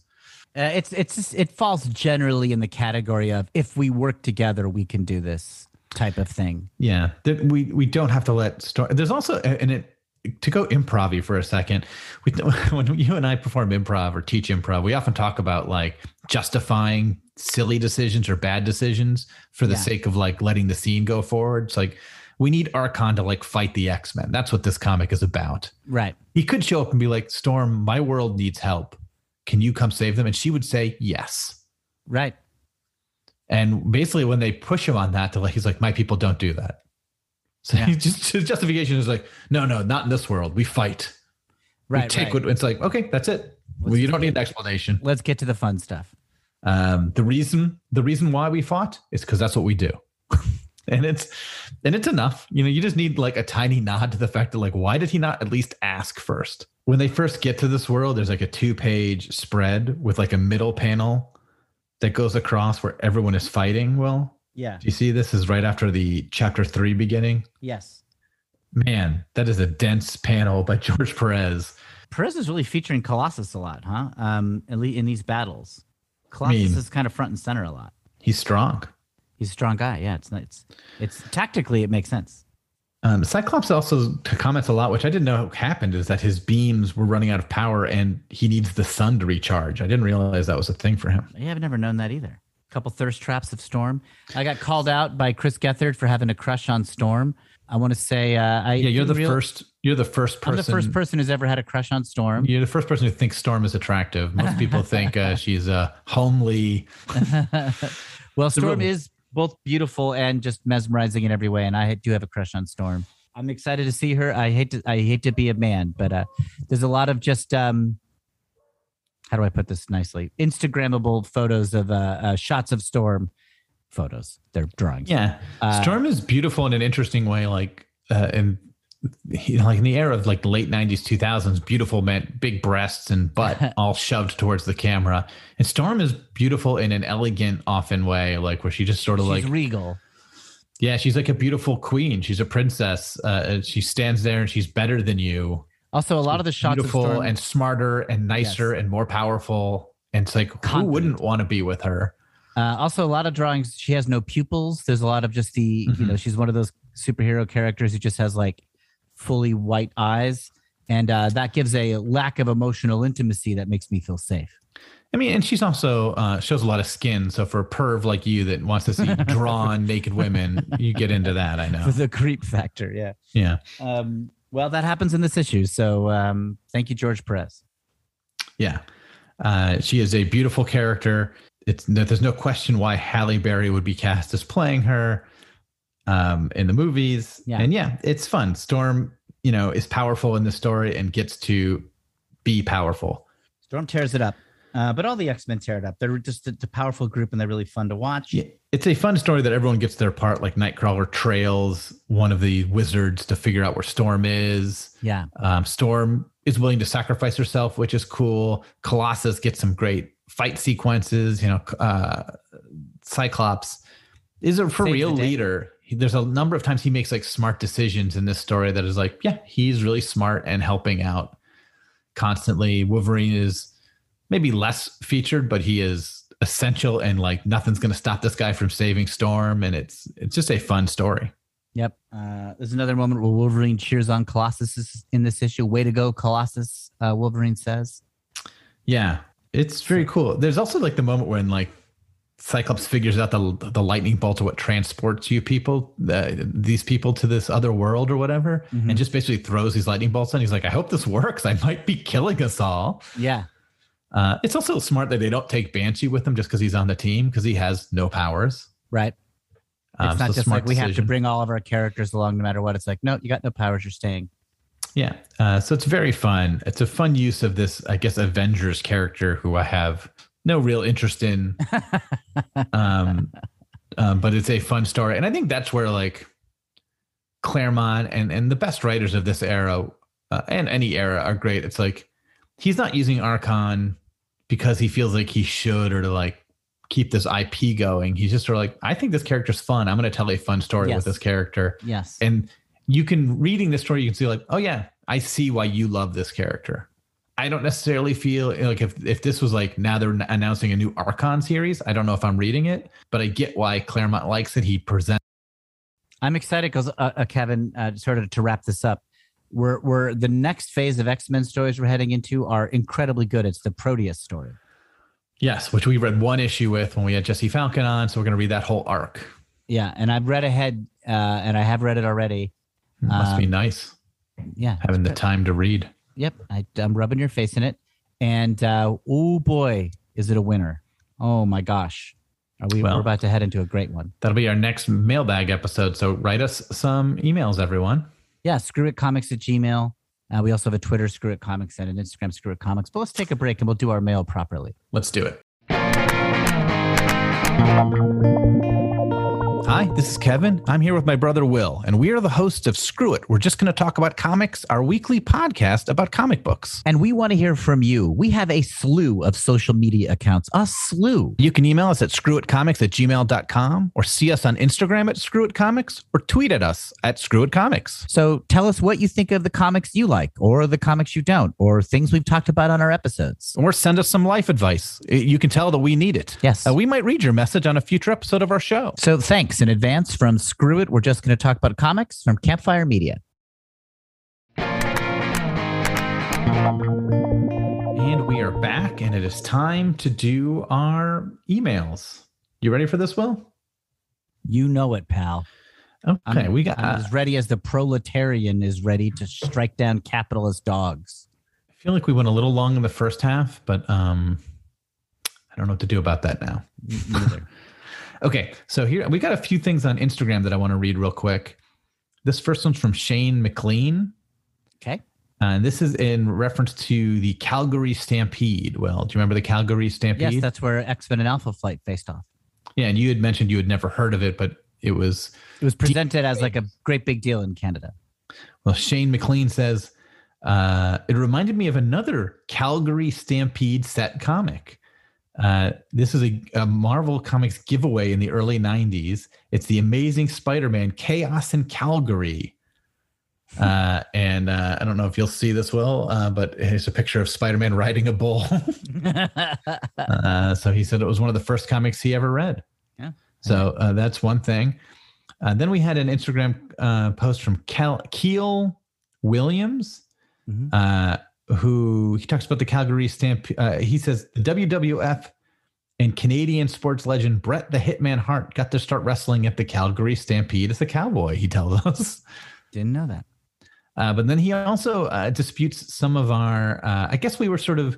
Uh, it's it's just, it falls generally in the category of if we work together, we can do this type of thing. Yeah, that we we don't have to let Storm. There's also and it to go improv for a second. We, when you and I perform improv or teach improv, we often talk about like justifying silly decisions or bad decisions for the Yeah. sake of like letting the scene go forward. It's like we need Archon to like fight the X Men. That's what this comic is about. Right. He could show up and be like, Storm, my world needs help. Can you come save them? And she would say yes. Right. And basically, when they push him on that, to like, he's like, "My people don't do that." So Yeah. just his justification is like, "No, no, not in this world. We fight. Right. we take right. what." It's like, okay, that's it. well, Let's you don't need an explanation. Let's get to the fun stuff. Um, the reason, the reason why we fought is because that's what we do, and it's and it's enough. You know, you just need like a tiny nod to the fact that like, why did he not at least ask first? When they first get to this world, there's like a two-page spread with like a middle panel that goes across where everyone is fighting. Well, Yeah. do you see this is right after the chapter three beginning? Yes. Man, that is a dense panel by George Perez. Perez is really featuring Colossus a lot, huh? Um, at least in these battles, Colossus mean- is kind of front and center a lot. He's strong. He's a strong guy. Yeah, it's it's it's tactically it makes sense. Um, Cyclops also comments a lot, which I didn't know happened, is that his beams were running out of power and he needs the sun to recharge. I didn't realize that was a thing for him. Yeah, I've never known that either. Couple thirst traps of Storm. I got called out by Chris Gethard for having a crush on Storm. I want to say, uh, I Yeah, you're the real- first. You're the first person. I'm the first person who's ever had a crush on Storm. You're the first person who thinks Storm is attractive. Most people think uh, she's a homely. well, Storm real- is both beautiful and just mesmerizing in every way, and I do have a crush on Storm. I'm excited to see her. I hate to I hate to be a man, but uh, there's a lot of just um, how do I put this nicely? Instagrammable photos of uh, uh shots of Storm photos. They're drawings. Yeah, Uh, Storm is beautiful in an interesting way. Like, uh, in you know, like in the era of like the late '90s, 2000s, beautiful meant big breasts and butt all shoved towards the camera. And Storm is beautiful in an elegant, often way, like where she just sort of She's like regal. Yeah, she's like a beautiful queen. She's a princess. Uh, she stands there and she's better than you. Also, a lot of the shots of beautiful Storm and smarter and nicer and more powerful. And it's like, who wouldn't want to be with her? Uh, also, a lot of drawings. She has no pupils. There's a lot of just the, you Mhm. know, she's one of those superhero characters who just has like fully white eyes, and uh, that gives a lack of emotional intimacy that makes me feel safe. I mean, and she's also uh, shows a lot of skin. So for a perv like you that wants to see drawn naked women, you get into that. I know. The creep factor, yeah. Yeah. Um, well, that happens in this issue. So um, thank you, George Perez. Yeah. Uh, she is a beautiful character. It's there's no question why Halle Berry would be cast as playing her um, in the movies. Yeah. And yeah, it's fun. Storm, you know, is powerful in the story and gets to be powerful. Storm tears it up, uh, but all the X Men tear it up. They're just a, a powerful group, and they're really fun to watch. Yeah, it's a fun story that everyone gets their part. Like Nightcrawler trails one of the wizards to figure out where Storm is. yeah. Um, Storm is willing to sacrifice herself, which is cool. Colossus gets some great fight sequences. You know, uh, Cyclops is a for Saves real the leader. He- There's a number of times he makes like smart decisions in this story that is like, yeah, he's really smart and helping out constantly. Wolverine is maybe less featured, but he is essential and like nothing's going to stop this guy from saving Storm. And it's it's just a fun story. Yep. Uh, there's another moment where Wolverine cheers on Colossus in this issue. Way to go, Colossus! Uh, Wolverine says. Yeah, it's very cool. There's also like the moment when like Cyclops figures out the the lightning bolt or what transports you people, uh, these people to this other world or whatever, Mhm. and just basically throws these lightning bolts. And he's like, "I hope this works. I might be killing us all." Yeah. Uh, it's also smart that they don't take Banshee with them just because he's on the team because he has no powers. Right. Um, It's not so just like we have to bring all of our characters along no matter what. It's like, no, you got no powers. You're staying. Yeah. Uh, so it's very fun. It's a fun use of this, I guess, Avengers character who I have no real interest in. um, um, but it's a fun story. And I think that's where like Claremont and, and the best writers of this era uh, and any era are great. It's like he's not using Archon because he feels like he should or to like keep this IP going. He's just sort of like, I think this character's fun. I'm going to tell a fun story Yes. with this character Yes. and you can reading this story you can see like oh yeah i see why you love this character i don't necessarily feel like if, if this was like now they're announcing a new archon series i don't know if i'm reading it but i get why claremont likes it he presents I'm excited because uh, uh, Kevin, uh, sort of to wrap this up, we're we're the next phase of X Men stories we're heading into are incredibly good. It's the Proteus story. yes which we read one issue with when we had jesse falcon on so we're going to read that whole arc Yeah, and I've read ahead, uh, and I have read it already. must be Um, nice Yeah, having the time to read Yep, I, I'm rubbing your face in it, and uh, oh boy, is it a winner! Oh my gosh, are we? Well- we're about to head into a great one. that'll be our next mailbag episode so write us some emails everyone Yeah, screw it comics at Gmail. Uh, we also have a Twitter, screw it comics, and an Instagram, screw it comics. But let's take a break and we'll do our mail properly. Let's do it. Hi, this is Kevin. I'm here with my brother Will, and we are the hosts of Screw It. We're just going to talk about comics, our weekly podcast about comic books. And we want to hear from you. We have a slew of social media accounts, a slew. You can email us at screwitcomics at gmail.com or see us on Instagram at screwitcomics or tweet at us at screwitcomics. So tell us what you think of the comics you like, or the comics you don't, or things we've talked about on our episodes. Or send us some life advice. You can tell that we need it. Yes. Uh, we might read your message on a future episode of our show. So thanks in advance from Screw It. We're just going to talk about comics from Campfire Media. And we are back, and it is time to do our emails. You ready for this, Will? You know it, pal. Okay, I'm, we got. I'm as ready as the proletarian is ready to strike down capitalist dogs. I feel like we went a little long in the first half, but um, I don't know what to do about that now. Okay, so here we got a few things on Instagram that I want to read real quick. This first one's from Shane McLean. okay. Uh, and this is in reference to the Calgary Stampede. Well, do you remember the Calgary Stampede? Yes, that's where X Men and Alpha Flight faced off. yeah, and you had mentioned you had never heard of it, but it was It was presented as like a great big deal in Canada. Well, Shane McLean says uh, it reminded me of another Calgary Stampede set comic. Uh, this is a, a Marvel Comics giveaway in the early 90s. It's the Amazing Spider Man Chaos in Calgary. Uh, and uh, I don't know if you'll see this well, uh, but here's a picture of Spider Man riding a bull. Uh, so he said it was one of the first comics he ever read. Yeah. So uh, that's one thing. Uh, then we had an Instagram uh, post from Cal- Keel Williams, Mhm. Who he talks about the Calgary Stamp. Uh, he says the WWF and Canadian sports legend Brett the Hitman Hart got to start wrestling at the Calgary Stampede as a cowboy. He tells us. Didn't know that. Uh, but then he also uh, disputes some of our. Uh, I guess we were sort of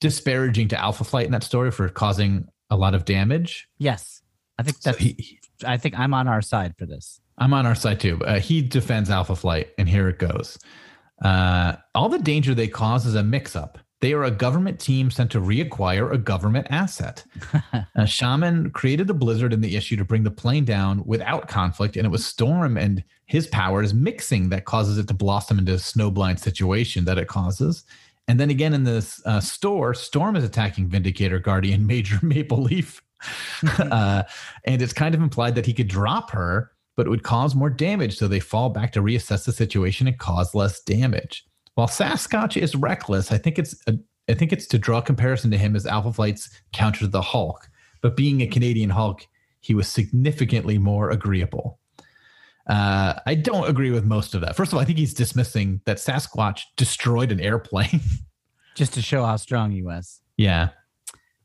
disparaging to Alpha Flight in that story for causing a lot of damage. Yes, I think So he, I think I'm on our side for this. I'm on our side too. Uh, he defends Alpha Flight, and here it goes. Uh, all the danger they cause is a mix up. They are a government team sent to reacquire a government asset. uh, Shaman created the blizzard in the issue to bring the plane down without conflict, and it was Storm and his powers mixing that causes it to blossom into a snowblind situation that it causes. And then again in this uh, store, Storm is attacking Vindicator Guardian Major Maple Leaf. uh, and it's kind of implied that he could drop her, but it would cause more damage. So they fall back to reassess the situation and cause less damage. While Sasquatch is reckless, I think it's a, I think it's to draw a comparison to him as Alpha Flight's counter to the Hulk. But being a Canadian Hulk, he was significantly more agreeable. Uh, I don't agree with most of that. First of all, I think he's dismissing that Sasquatch destroyed an airplane. Just to show how strong he was. yeah.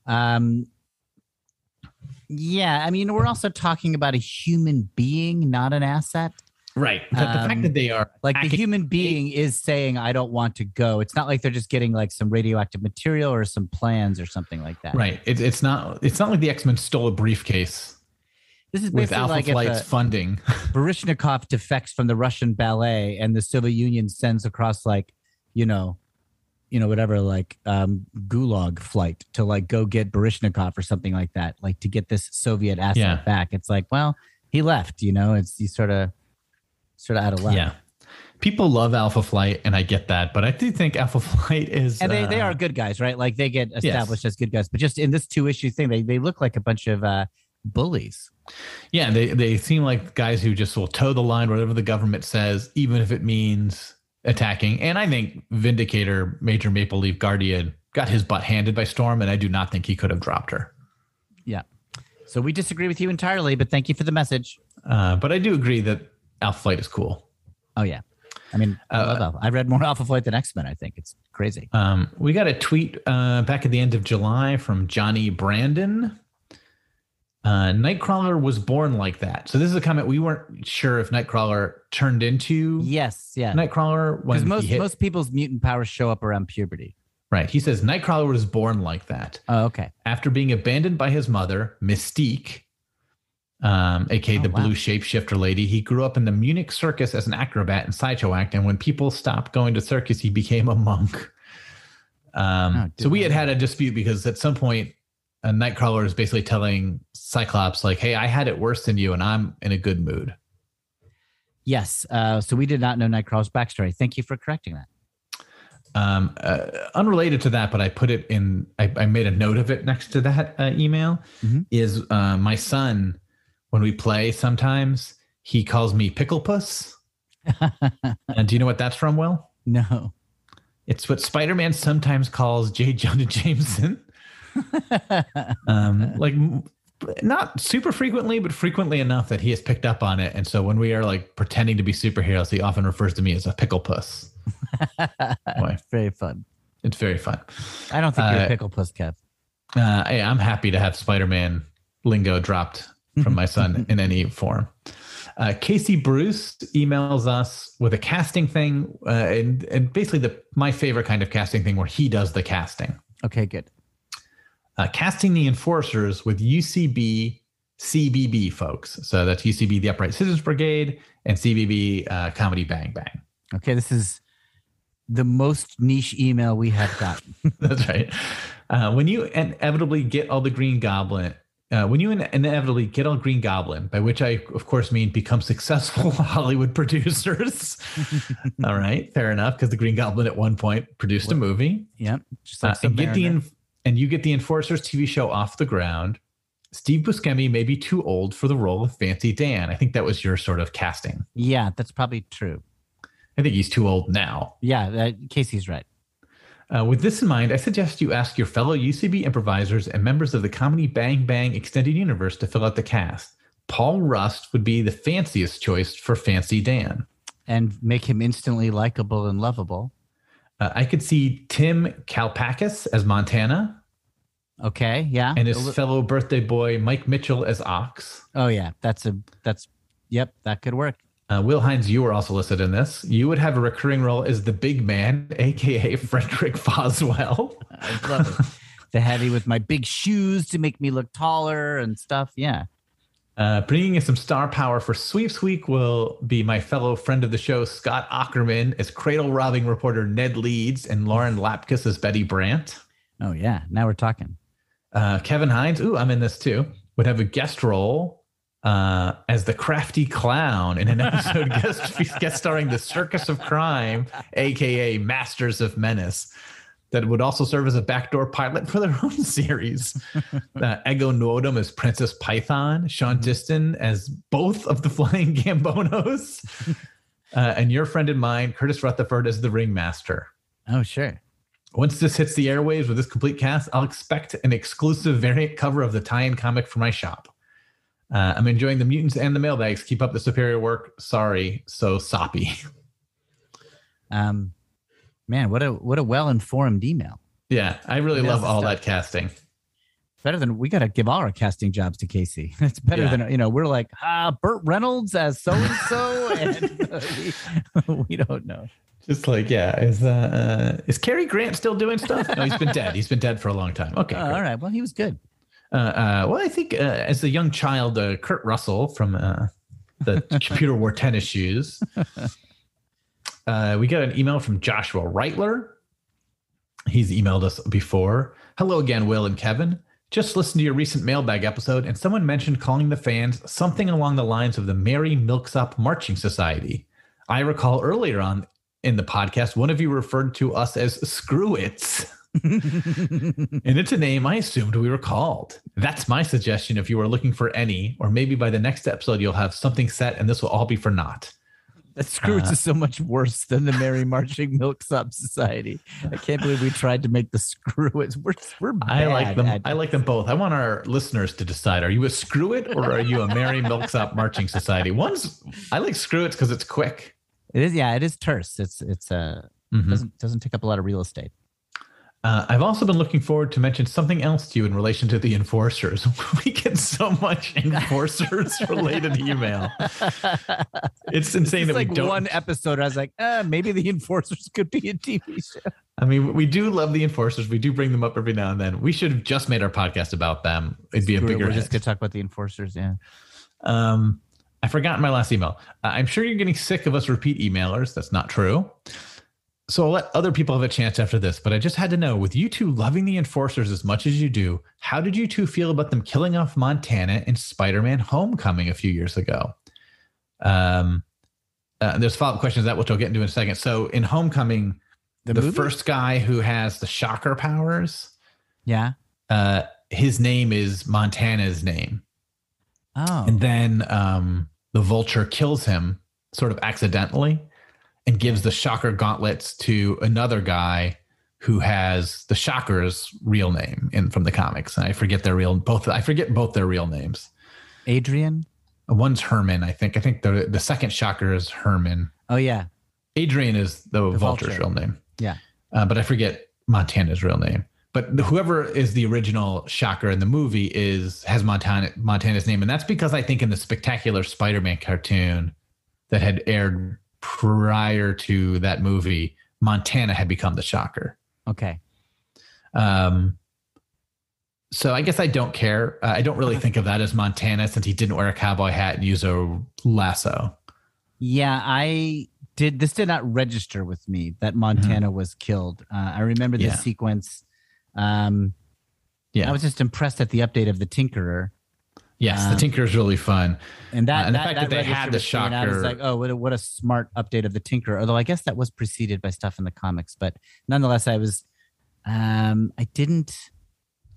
Um, yeah, I mean, we're also talking about a human being, not an asset. Right. But the fact Um, that they are Like the human being is saying, "I don't want to go." It's not like they're just getting like some radioactive material or some plans or something like that. right. It, it's not it's not like the X-Men stole a briefcase This is with basically Alpha like Flight's if funding. a Baryshnikov defects from the Russian ballet, and the Soviet Union sends across like, you know, you know, whatever, like um, Gulag flight to like go get Baryshnikov or something like that, like to get this Soviet asset Yeah. back. It's like, well, he left. You know, it's you sort of, sort of out of luck. Yeah. People love Alpha Flight, and I get that, but I do think Alpha Flight is and they, they uh, are good guys, right? Like they get established as good guys, but just in this two issue thing, they, they look like a bunch of uh, bullies. Yeah, they they seem like guys who just will toe the line, whatever the government says, even if it means attacking. And I think Vindicator, Major Maple Leaf Guardian, got his butt handed by Storm, and I do not think he could have dropped her. Yeah. So we disagree with you entirely, but thank you for the message. Uh, but I do agree that Alpha Flight is cool. Oh yeah. I mean, I Uh, love Alpha. I've read more Alpha Flight than X Men. I think it's crazy. Um, we got a tweet uh, back at the end of July from Johnny Brandon. Uh, Nightcrawler was born like that. So this is a comment we weren't sure if Nightcrawler turned into Yes, yeah. Nightcrawler Because most hit. most people's mutant powers show up around puberty. right. He says Nightcrawler was born like that. Oh, okay. After being abandoned by his mother, Mystique, um, aka Oh, the wow. blue shapeshifter lady, he grew up in the Munich circus as an acrobat and sideshow act. And when people stopped going to circus, he became a monk. Um, Oh, so we had had a dispute because at some point, a Nightcrawler is basically telling Cyclops, like, "Hey, I had it worse than you, and I'm in a good mood." Yes. Uh, so we did not know Nightcrawler's backstory. Thank you for correcting that. Um, uh, unrelated to that, but I put it in. I, I made a note of it next to that uh, email. Mhm. Is uh, my son when we play? Sometimes he calls me Pickle Puss. and do you know what that's from? Will no. it's what Spider Man sometimes calls J. Jonah Jameson. Um, like not super frequently, but frequently enough that he has picked up on it. And so when we are like pretending to be superheroes, he often refers to me as a Pickle Puss. Boy, Very fun. it's very fun. I don't think you're Uh, a pickle puss, Kev. Uh, hey, I'm happy to have Spider-Man lingo dropped from my son in any form. Uh, Casey Bruce emails us with a casting thing, uh, and, and basically the my favorite kind of casting thing where he does the casting. Okay, good. Uh, casting the enforcers with UCB CBB folks. So that's UCB, the Upright Citizens Brigade, and CBB, uh, Comedy Bang Bang. Okay, this is the most niche email we have gotten. That's right. Uh, when you inevitably get all the Green Goblin, uh, when you inevitably get all Green Goblin, by which I, of course, mean become successful Hollywood producers. all right, fair enough, because the Green Goblin at one point produced a movie. yep. Just Uh, like and get the Submariner. And you get the Enforcers TV show off the ground. Steve Buscemi may be too old for the role of Fancy Dan. I think that was your sort of casting. yeah, that's probably true. I think he's too old now. Yeah, that, Casey's right. Uh, with this in mind, I suggest you ask your fellow UCB improvisers and members of the Comedy Bang Bang Extended Universe to fill out the cast. Paul Rust would be the fanciest choice for Fancy Dan. And make him instantly likable and lovable. Uh, I could see Tim Kalpakis as Montana Okay, yeah. and his fellow birthday boy Mike Mitchell as Ox. oh yeah, that's a that's yep, that could work. Uh, Will Hines, you were also listed in this. You would have a recurring role as the big man, aka Frederick Foswell. I love it. the heavy with my big shoes to make me look taller and stuff. Yeah. Uh, bringing in some star power for Sweeps Week will be my fellow friend of the show, Scott Aukerman, as cradle robbing reporter Ned Leeds and Lauren Lapkus as Betty Brandt. Oh yeah. Now we're talking. Uh, Kevin Hines, ooh, I'm in this too, would have a guest role uh, as the crafty clown in an episode guest, guest starring the Circus of Crime, aka Masters of Menace. That would also serve as a backdoor pilot for their own series. Uh, Ego Nwodim as Princess Python, Sean Diston as both of the Flying Gambonos, uh, and your friend and mine, Curtis Rutherford, as the Ringmaster. Oh sure. Once this hits the airwaves with this complete cast, I'll expect an exclusive variant cover of the tie-in comic for my shop. Uh, I'm enjoying the mutants and the mailbags. Keep up the superior work. Sorry, so soppy. Um, man, what a what a well informed email. yeah, I really Emails love all stuff. that casting. Better than we got to give all our casting jobs to Casey. It's better Yeah. than you know. We're like ah, Burt Reynolds as so and so, and uh, we, don't know. Just like yeah, is uh, uh, is Cary Grant still doing stuff? No, he's been dead. He's been dead for a long time. Okay, great. all right. Well, he was good. Uh, uh, well, I think uh, as a young child, uh, Kurt Russell from uh, the Computer Wore Tennis Shoes. Uh, we got an email from Joshua Reitler. He's emailed us before. Hello again, Will and Kevin. Just listened to your recent mailbag episode, and someone mentioned calling the fans something along the lines of the Mary Milksop Marching Society. I recall earlier on in the podcast, one of you referred to us as Screwits. and it's a name I assumed we were called. That's my suggestion if you are looking for any, or maybe by the next episode you'll have something set and this will all be for naught. That Scrooge Uh, is so much worse than the Merry Marching Milksop Society. I can't believe we tried to make the Screw-Its. We're we're I like them. at- I like them both. I want our listeners to decide: Are you a Screw It or are you a Mary Milksop Marching Society? One's I like Screw It because it's quick. It is, yeah, it is terse. It's it's uh Mhm. doesn't doesn't take up a lot of real estate. Uh, I've also been looking forward to mention something else to you in relation to the enforcers. we get so much enforcers related email. It's insane that like we don't. one episode. I was like, uh, maybe the enforcers could be a TV show. I mean, we do love the enforcers. We do bring them up every now and then. We should have just made our podcast about them. It'd be a bigger. we're just gonna talk about the enforcers. Yeah. Um, I forgot my last email. Uh, I'm sure you're getting sick of us repeat emailers. That's not true. So I'll let other people have a chance after this, but I just had to know with you two loving the enforcers as much as you do, how did you two feel about them killing off Montana in Spider Man Homecoming a few years ago? Um, uh, there's follow up questions that which I'll get into in a second. So in Homecoming, The, the, first guy who has the shocker powers, Yeah. uh, his name is Montana's name. Oh. and then um, the vulture kills him sort of accidentally and gives the shocker gauntlets to another guy who has the shocker's real name in from the comics and i forget their real both i forget both their real names Adrian. one's herman i think i think the the second shocker is herman Oh yeah. adrian is the, The vulture's Vulture. real name Yeah. uh, but i forget montana's real name but whoever is the original Shocker in the movie is has Montana Montana's name, and that's because I think in the Spectacular Spider-Man cartoon that had aired prior to that movie, Montana had become the Shocker. Okay. Um, so I guess I don't care. Uh, I don't really think of that as Montana since he didn't wear a cowboy hat and use a lasso. Yeah, I did. This did not register with me that Montana was killed. Uh, I remember this Yeah. sequence. Um, Yeah. I was just impressed at the update of the Tinkerer, yes, um, the Tinker is really fun. and that Uh, and the that, fact that they had the with me, I was shocker- like, oh, what a, what a smart update of the Tinkerer. Although I guess that was preceded by stuff in the comics, but nonetheless, I was, um, I didn't.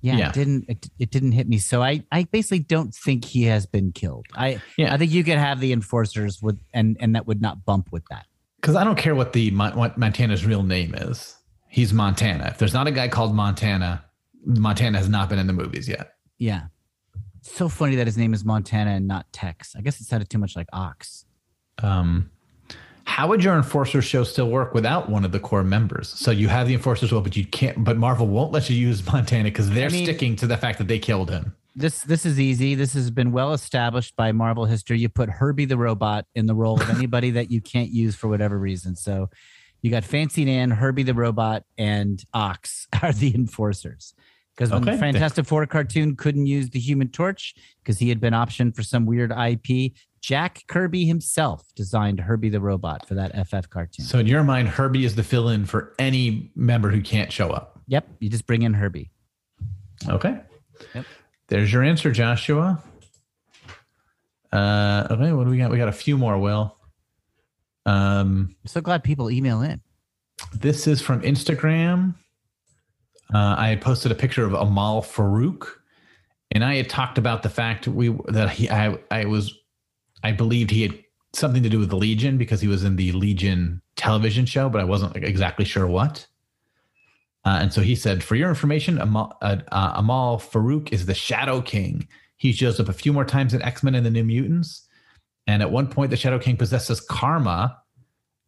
Yeah, Yeah. it didn't it, it didn't hit me. So I I basically don't think he has been killed. I Yeah. I think you could have the enforcers with and and that would not bump with that. Because I don't care what the what Montana's real name is. He's Montana. If there's not a guy called Montana, Montana has not been in the movies yet. Yeah. So funny that his name is Montana and not Tex. I guess it sounded too much like Ox. Um, how would your Enforcers show still work without one of the core members? So you have the Enforcers well, but you can't. But Marvel won't let you use Montana because they're I mean- sticking to the fact that they killed him. This this is easy. This has been well established by Marvel history. You put Herbie the robot in the role of anybody that you can't use for whatever reason. So you got Fancy Dan, Herbie the robot, and Ox are the enforcers. Because when Okay. the Fantastic Four cartoon couldn't use the Human Torch because he had been optioned for some weird IP, Jack Kirby himself designed Herbie the robot for that FF cartoon. So in your mind, Herbie is the fill-in for any member who can't show up. Yep, you just bring in Herbie. Okay. Yep. There's your answer, Joshua. Uh, okay, what do we got? We got a few more. Will. Um, I'm so glad people email in. this is from Instagram. Uh, I had posted a picture of Amal Farouk, and I had talked about the fact we that he I I was I believed he had something to do with the Legion because he was in the Legion television show, but I wasn't exactly sure what. Uh, and so he said, "For your information, Amal, uh, uh, Amal Farouk is the Shadow King. He shows up a few more times in X Men and the New Mutants, and at one point, the Shadow King possesses karma,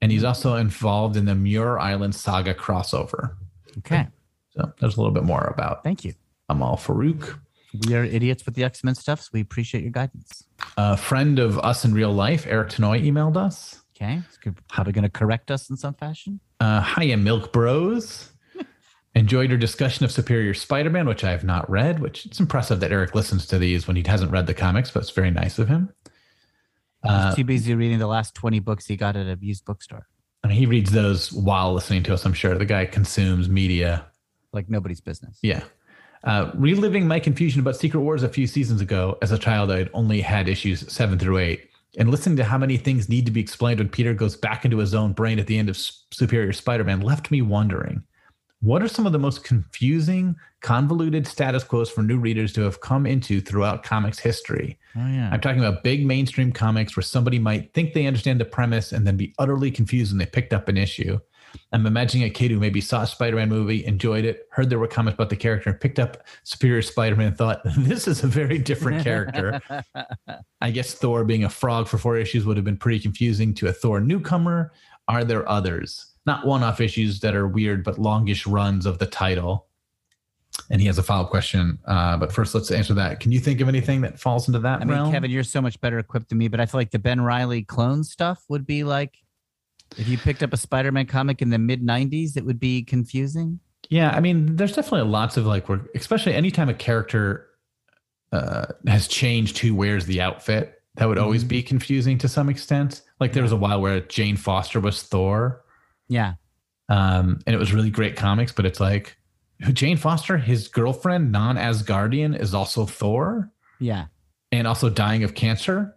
and he's also involved in the Muir Island Saga crossover. Okay, So there's a little bit more about thank you. Amal Farouk, We are idiots with the X Men stuff, so we appreciate your guidance. a friend of us in real life. Eric Tenoy emailed us. Okay, it's probably going to correct us in some fashion. Uh, hiya, Milk Bros. Enjoyed your discussion of Superior Spider-Man, which I have not read. Which it's impressive that Eric listens to these when he hasn't read the comics, but it's very nice of him. Uh, He's too busy reading the last twenty books he got at a used bookstore, and he reads those while listening to us. I'm sure the guy consumes media. Like nobody's business. Yeah. Uh, reliving my confusion about Secret Wars a few seasons ago, as a child, I'd only had issues seven through eight. And listening to how many things need to be explained when Peter goes back into his own brain at the end of Superior Spider Man left me wondering what are some of the most confusing, convoluted status quos for new readers to have come into throughout comics history? Oh yeah, I'm talking about big mainstream comics where somebody might think they understand the premise and then be utterly confused when they picked up an issue. I'm imagining a kid who maybe saw a Spider-Man movie, enjoyed it, heard there were comments about the character, picked up Superior Spider-Man and thought, this is a very different character. I guess Thor being a frog for four issues would have been pretty confusing to a Thor newcomer. Are there others? Not one-off issues that are weird, but longish runs of the title. And he has a follow-up question. Uh, but first, let's answer that. Can you think of anything that falls into that I mean, realm? Kevin, you're so much better equipped than me, but I feel like the Ben Riley clone stuff would be like if you picked up a Spider-Man comic in the mid '90s, it would be confusing. Yeah, I mean, there's definitely lots of like, where, especially anytime a character uh, has changed who wears the outfit, that would always Mhm. be confusing to some extent. Like there was a while where Jane Foster was Thor, Yeah, um, and it was really great comics, but it's like Jane Foster, his girlfriend, non Asgardian, is also Thor yeah, and also dying of cancer.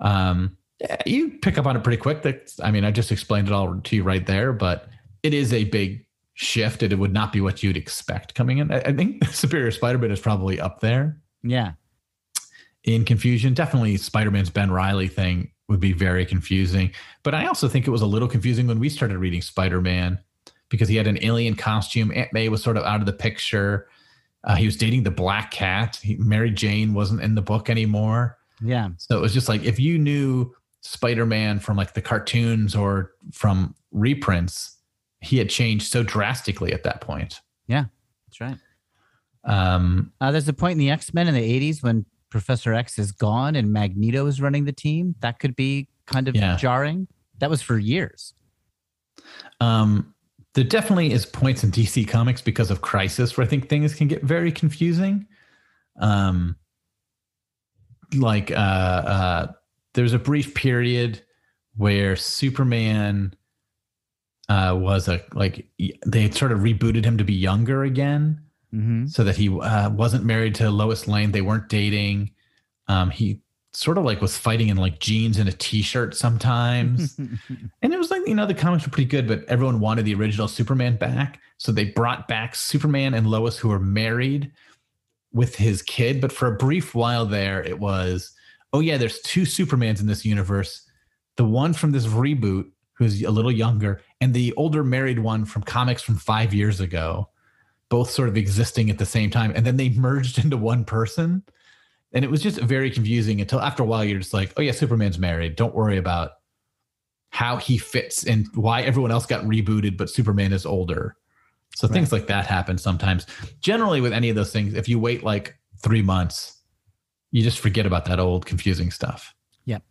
Um, you pick up on it pretty quick. That's, I mean, I just explained it all to you right there, but it is a big shift. and It would not be what you'd expect coming in. I, I think Superior Spider-Man is probably up there yeah. in confusion. Definitely Spider-Man's Ben Riley thing would be very confusing. But I also think it was a little confusing when we started reading Spider-Man because he had an alien costume. Aunt May was sort of out of the picture. Uh, he was dating the Black Cat. He, Mary Jane wasn't in the book anymore. Yeah, So it was just like if you knew Spider-Man from like the cartoons or from reprints, he had changed so drastically at that point. Yeah, that's right. Um, Uh, there's a point in the X Men in the '80s when Professor X is gone and Magneto is running the team. That could be kind of Yeah. jarring. That was for years. um, there definitely is points in DC Comics because of Crisis where I think things can get very confusing. Um, like uh, uh, there's a brief period where Superman uh, was a like they had sort of rebooted him to be younger again. Mm-hmm. so that he uh, wasn't married to Lois Lane. They weren't dating. Um, he sort of like was fighting in like jeans and a t-shirt sometimes. and it was like, you know, the comics were pretty good, but everyone wanted the original Superman back. So they brought back Superman and Lois, who were married with his kid. But for a brief while there, it was, oh, yeah, there's two Supermans in this universe. The one from this reboot, who's a little younger, and the older married one from comics from five years ago both sort of existing at the same time and then they merged into one person. And it was just very confusing until after a while you're just like oh yeah superman's married. Don't worry about how he fits and why everyone else got rebooted but superman is older. So things like that happen sometimes. Generally with any of those things if you wait like three months you just forget about that old confusing stuff Yep.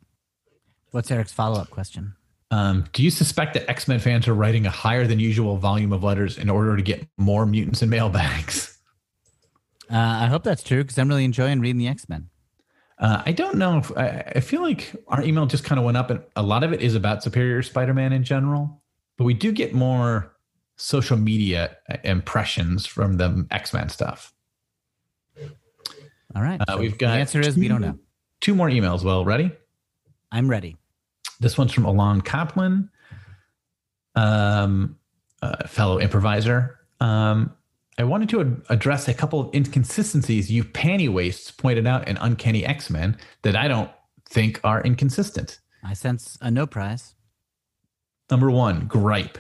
What's Eric's follow up question? um, do you suspect that x-men fans are writing a higher than usual volume of letters in order to get more mutants in mailbags Uh, I hope that's true because I'm really enjoying reading the X Men. Uh, I don't know. If, I, I feel like our email just kind of went up, and a lot of it is about Superior Spider-Man in general. But we do get more social media impressions from the X-Men stuff. All right. Uh, so we've got the answer is we don't know. Two more emails. Well, ready? I'm ready. This one's from Alon Kaplan, um, a fellow improviser. Um, I wanted to ad- address a couple of inconsistencies you panty waists pointed out in Uncanny X-Men that I don't think are inconsistent. I sense a no prize. Number one, gripe.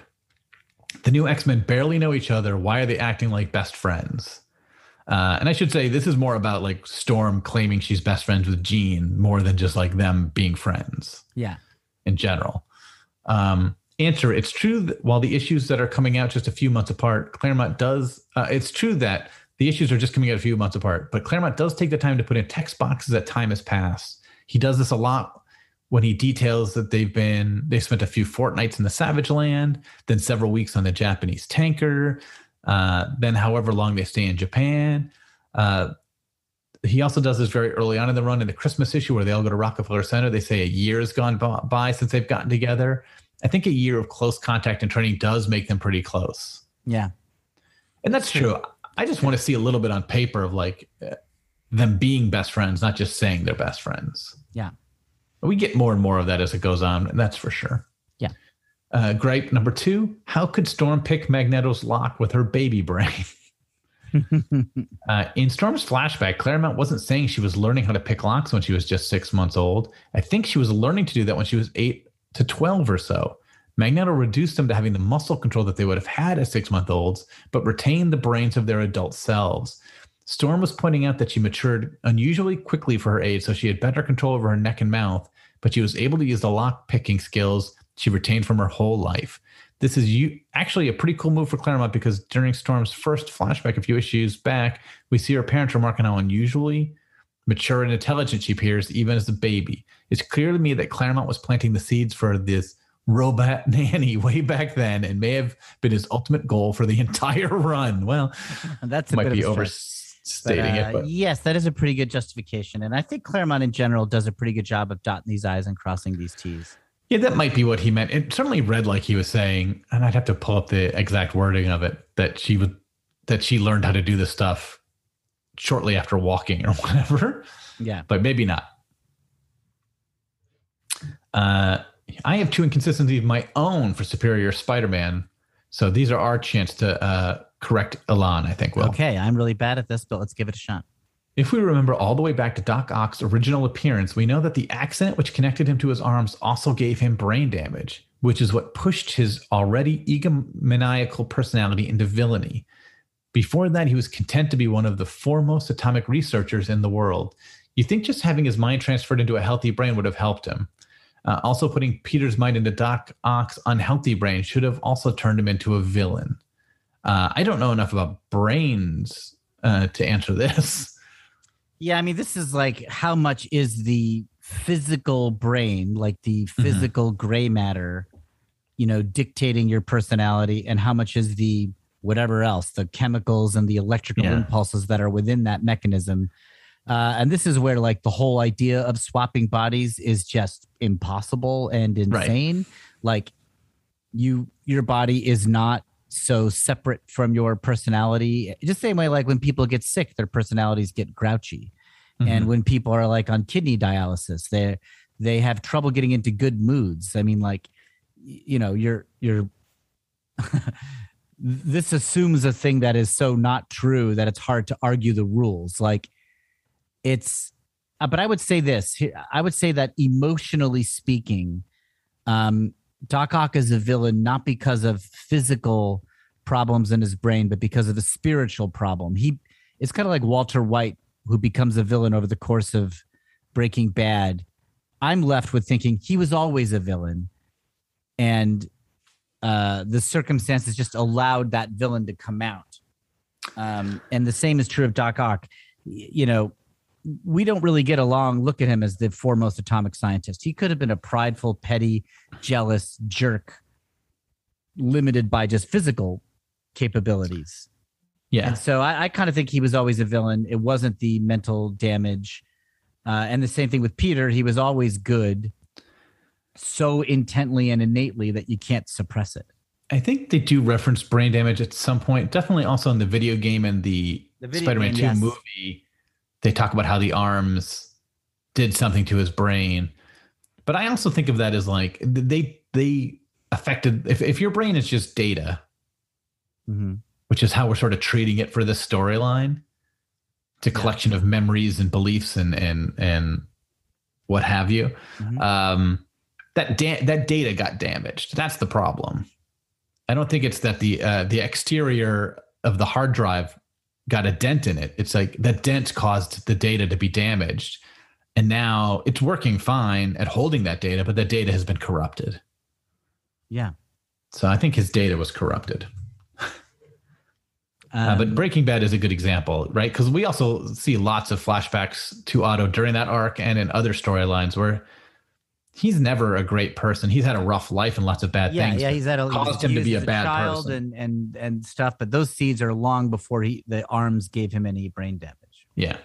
The new X Men barely know each other. Why are they acting like best friends? Uh, and I should say, this is more about like Storm claiming she's best friends with Jean more than just like them being friends Yeah. in general. Um, answer It's true that while the issues that are coming out just a few months apart, Claremont does, uh, it's true that the issues are just coming out a few months apart, but Claremont does take the time to put in text boxes that time has passed. He does this a lot when he details that they've been, they spent a few fortnights in the Savage Land, then several weeks on the Japanese tanker, uh, then however long they stay in Japan. Uh, he also does this very early on in the run in the Christmas issue where they all go to Rockefeller Center. They say a year has gone by- since they've gotten together. I think a year of close contact and training does make them pretty close. Yeah. And that's true. I just want to see a little bit on paper of like uh, them being best friends, not just saying they're best friends. Yeah. We get more and more of that as it goes on, and that's for sure. Uh, gripe number two How could Storm pick Magneto's lock with her baby brain? Uh, in Storm's flashback, Claremont wasn't saying she was learning how to pick locks when she was just six months old. I think she was learning to do that when she was eight to 12 or so. Magneto reduced them to having the muscle control that they would have had as six month olds, but retained the brains of their adult selves. Storm was pointing out that she matured unusually quickly for her age, so she had better control over her neck and mouth, but she was able to use the lock picking skills she retained from her whole life. This is you, actually a pretty cool move for Claremont because during Storm's first flashback a few issues back, we see her parents remarking how unusually mature and intelligent she appears even as a baby. It's clear to me that Claremont was planting the seeds for this robot nanny way back then and may have been his ultimate goal for the entire run. Well, That's a might bit be stretch. But, overstating uh, it, but yes, that is a pretty good justification. And I think Claremont in general does a pretty good job of dotting these I's and crossing these T's. Yeah, that might be what he meant. It certainly read like he was saying, and I'd have to pull up the exact wording of it that she would that she learned how to do this stuff shortly after walking or whatever. Yeah. but maybe not. Uh, I have two inconsistencies of my own for Superior Spider-Man, so these are our chance to uh, correct Elan. I think. Will Okay. I'm really bad at this, but let's give it a shot. If we remember all the way back to Doc Ock's original appearance, we know that the accident which connected him to his arms also gave him brain damage, which is what pushed his already egomaniacal personality into villainy. Before that, he was content to be one of the foremost atomic researchers in the world. You think just having his mind transferred into a healthy brain would have helped him. Uh, also, putting Peter's mind into Doc Ock's unhealthy brain should have also turned him into a villain. Uh, I don't know enough about brains uh, to answer this. Yeah, I mean, this is like how much is the physical brain, like the Mm-hmm. physical gray matter, you know, dictating your personality, and how much is the whatever else, the chemicals and the electrical Yeah. impulses that are within that mechanism. Uh, and this is where like the whole idea of swapping bodies is just impossible and Right. insane. Like you, your body is not so separate from your personality. Just same way, like when people get sick, their personalities get grouchy and Mhm. when people are like on kidney dialysis they they have trouble getting into good moods i mean like you know you're you're this assumes a thing that is so not true that it's hard to argue the rules like it's uh, but i would say this i would say that emotionally speaking um doc ock is a villain not because of physical problems in his brain but because of the spiritual problem he it's kind of like walter white who becomes a villain over the course of breaking bad i'm left with thinking he was always a villain and uh, the circumstances just allowed that villain to come out. Um, and the same is true of Doc Ock. You know, we don't really get along. Look at him as the foremost atomic scientist. He could have been a prideful, petty, jealous jerk, limited by just physical capabilities. yeah. And so I, I kind of think he was always a villain. It wasn't the mental damage. Uh, and the same thing with Peter. He was always good, so intently and innately that you can't suppress it. I think they do reference brain damage at some point. Definitely also in the video game and the, The Spider-Man 2 yes. movie, they talk about how the arms did something to his brain. But I also think of that as like they they affected if, if your brain is just data, Mhm. which is how we're sort of treating it for this storyline. It's a Yeah. collection of memories and beliefs and and and what have you. Mhm. Um, that da- that data got damaged. That's the problem. I don't think it's that the uh, the exterior of the hard drive got a dent in it. It's like that dent caused the data to be damaged, and now it's working fine at holding that data, but that data has been corrupted. Yeah. So I think his data was corrupted. Uh, but Um, Breaking Bad is a good example, right? Because we also see lots of flashbacks to Otto during that arc and in other storylines where he's never a great person. He's had a rough life and lots of bad yeah, things. yeah, he's had a, caused him to be a bad child person. and and and stuff. But those seeds are long before he the arms gave him any brain damage. Yeah.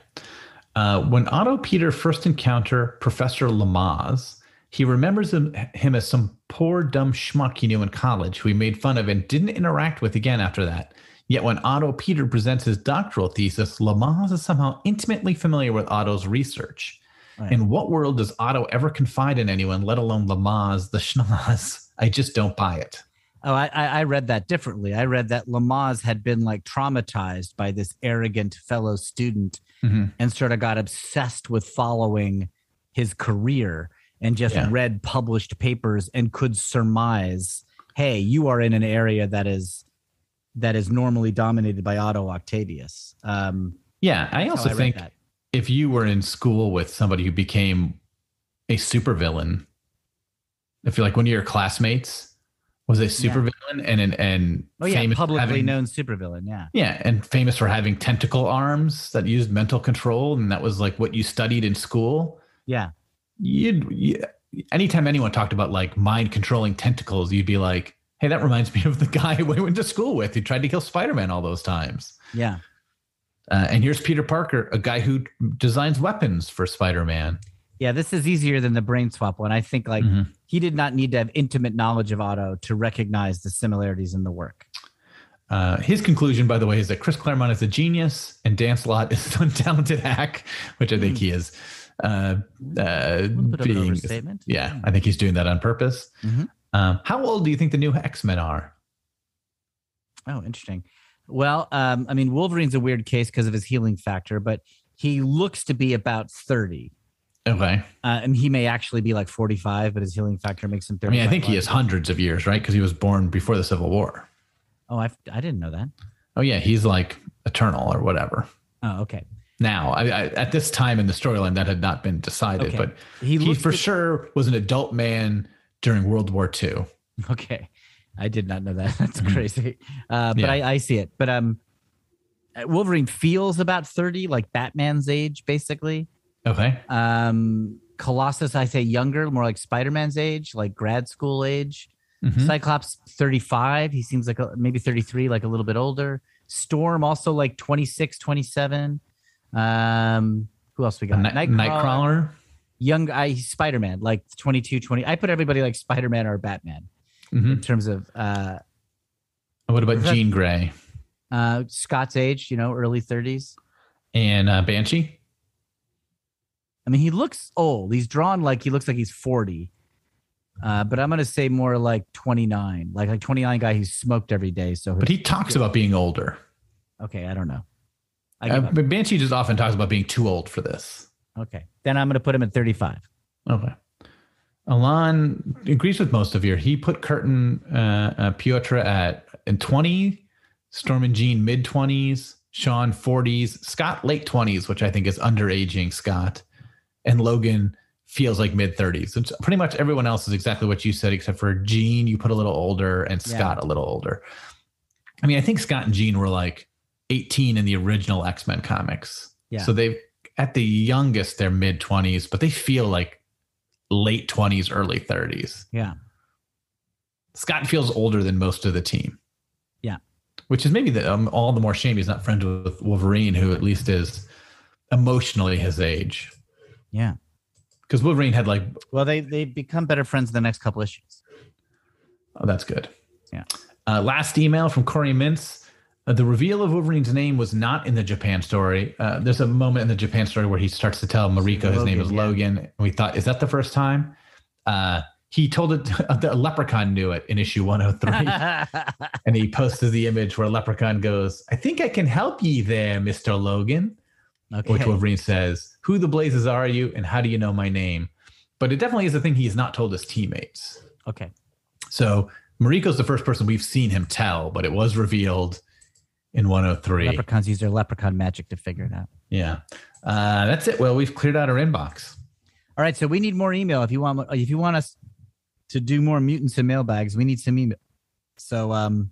Uh, when Otto Peter first encounter Professor Lamaze, he remembers him, him as some poor, dumb schmuck he knew in college who he made fun of and didn't interact with again after that. Yet when Otto Peter presents his doctoral thesis, Lamaze is somehow intimately familiar with Otto's research. Right. In what world does Otto ever confide in anyone, let alone Lamaze, the schnoz? I just don't buy it. Oh, I, I I read that differently. I read that Lamaze had been like traumatized by this arrogant fellow student Mhm. and sort of got obsessed with following his career and just Yeah. read published papers and could surmise, hey, you are in an area that is that is normally dominated by Otto Octavius. Um, Yeah, I also read think that. If you were in school with somebody who became a supervillain, if you're like one of your classmates was a supervillain and and and Oh yeah, famous publicly having- known supervillain. Yeah, yeah, and famous for having tentacle arms that used mental control, and that was like what you studied in school. yeah, You'd you, anytime anyone talked about like mind controlling tentacles, you'd be like, "Hey, that reminds me of the guy we went to school with who tried to kill Spider Man all those times." yeah. Uh, and here's Peter Parker, a guy who designs weapons for Spider Man. Yeah, this is easier than the brain swap one. I think like Mhm. he did not need to have intimate knowledge of Otto to recognize the similarities in the work. Uh, his conclusion, by the way, is that Chris Claremont is a genius and Dan Slott is an untalented hack, which I think he is. Uh, uh, A little bit of an being, yeah, I think he's doing that on purpose. Mhm. Um, how old do you think the new X Men are? Oh, interesting. Well, um, I mean, Wolverine's a weird case because of his healing factor, but he looks to be about 30. Okay, Uh, and he may actually be like 45, but his healing factor makes him 30. I 30. mean, I think he is hundreds of years, right? Because he was born before the Civil War. Oh, I've, I didn't know that. Oh yeah, he's like eternal or whatever. Oh, okay. Now, I, I, at this time in the storyline, that had not been decided, Okay. but He, he, for to- sure was an adult man during World War II. Okay. I did not know that. That's Mhm. crazy. Uh, but Yeah. I, I see it. But um, Wolverine feels about 30, like Batman's age, basically. Okay. Um, Colossus, I say younger, more like Spider-Man's age, like grad school age. Mhm. Cyclops 35, he seems like a, maybe 33, like a little bit older. Storm also like 26, 27. Um, who else we got? Night- Nightcrawler. Young I Spider-Man, like 22, 20. I put everybody like Spider-Man or Batman Mhm. in terms of uh What about Jean Grey uh Scott's age, you know, early 30s. and uh, Banshee? I mean, he looks old. He's drawn like he looks like he's 40. Uh, but I'm gonna say more like 29, like like 29 guy who's smoked every day. So But he talks about being older. okay, I don't know. I Uh, but Banshee just often talks about being too old for this. okay, then I'm gonna put him at 35. Okay. Alon agrees with most of you. He put Curtin uh, uh, Piotr at in 20, Storm and Jean mid 20s, Sean 40s, Scott late 20s, which I think is underaging Scott, and Logan feels like mid 30s. It's pretty much everyone else is exactly what you said, except for Jean, you put a little older, and Yeah. Scott a little older. I mean, I think Scott and Jean were like 18 in the original X Men comics. Yeah. So they, at the youngest, they're mid 20s, but they feel like late 20s, early 30s. Yeah. Scott feels older than most of the team. Yeah. Which is maybe the, um, all the more shame he's not friends with Wolverine, who at least is emotionally his age. Yeah. Because Wolverine had like, Well, they they become better friends in the next couple issues. oh, that's good. Yeah. Uh, last email from Corey Mintz. Uh, the reveal of Wolverine's name was not in the Japan story. Uh, there's a moment in the Japan story where he starts to tell Mariko his name is yeah. Logan. And we thought, is that the first time? Uh, he told it, the leprechaun knew it in issue 103. and he posted the image where Leprechaun goes, I think I can help ye there, Mr. Logan. Which. Wolverine says, Who the blazes are you and how do you know my name? But it definitely is a thing he's not told his teammates. Okay. So Mariko's the first person we've seen him tell, but it was revealed in 103. Leprechauns use their leprechaun magic to figure it out. Yeah. Uh, that's it. Well, we've cleared out our inbox. All right, so we need more email. If you want, if you want us to do more mutants and mailbags, we need some email. So, um,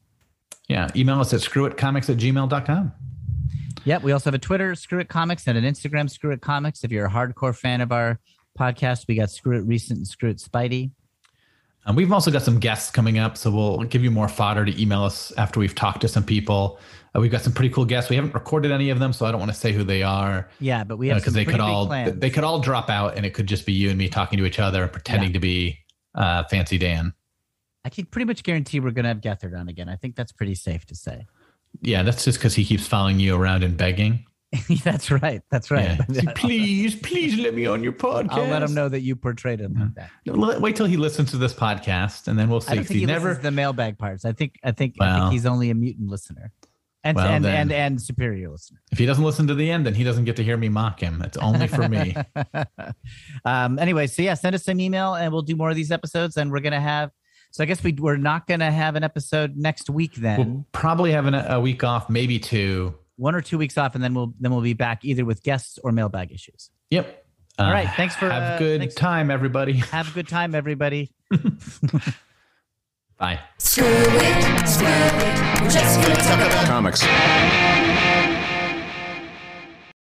Yeah. Email us at screwitcomics at gmail.com. Yep. We also have a Twitter, Screw It Comics, and an Instagram, Screw It Comics. If you're a hardcore fan of our podcast, we got Screw It Recent and Screw It Spidey. Um, we've also got some guests coming up, so we'll give you more fodder to email us after we've talked to some people. Uh, we've got some pretty cool guests. We haven't recorded any of them, so I don't want to say who they are Yeah, but we have because some they could all plans. they could all drop out, and it could just be you and me talking to each other, pretending Yeah. to be uh, Fancy Dan. I can pretty much guarantee we're going to have Gethard on again. I think that's pretty safe to say. Yeah, that's just because he keeps following you around and begging. that's right. That's right. Yeah. please, please let me on your podcast. I'll let him know that you portrayed him like that. Let- Wait till he listens to this podcast, and then we'll see. I don't think he never. the mailbag parts. I think I think I think he's only a mutant listener, and Well, and, and and superior listener. If he doesn't listen to the end, then he doesn't get to hear me mock him. It's only for me. um. Anyway, so yeah, send us an email, and we'll do more of these episodes. And we're gonna have. So I guess we we're not gonna have an episode next week. Then We'll probably have an, a week off, maybe two. one or two weeks off, and then we'll then we'll be back either with guests or mailbag issues. Yep. All right, thanks for, have uh, good time, everybody. Have a good time, everybody. Bye. Screw it, screw it. We're just gonna talk about Comics.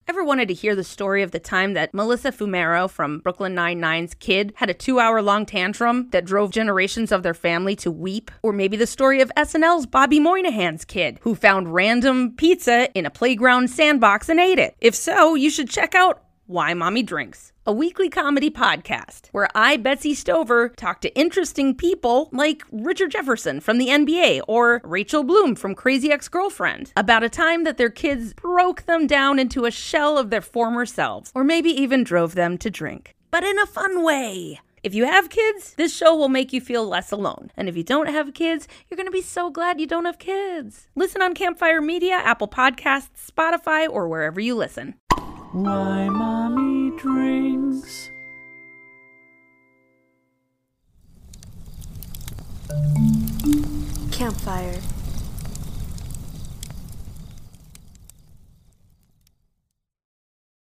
Ever wanted to hear the story of the time that Melissa Fumero from Brooklyn Nine-Nine's kid had a two-hour-long tantrum that drove generations of their family to weep? Or maybe the story of SNL's Bobby Moynihan's kid who found random pizza in a playground sandbox and ate it? If so, you should check out Why Mommy Drinks, a weekly comedy podcast where I, Betsy Stover, talk to interesting people like Richard Jefferson from the NBA or Rachel Bloom from Crazy Ex Girlfriend about a time that their kids broke them down into a shell of their former selves, or maybe even drove them to drink. But in a fun way. If you have kids, this show will make you feel less alone. And if you don't have kids, you're going to be so glad you don't have kids. Listen on Campfire Media, Apple Podcasts, Spotify, or wherever you listen. Why mommy drinks. Campfire.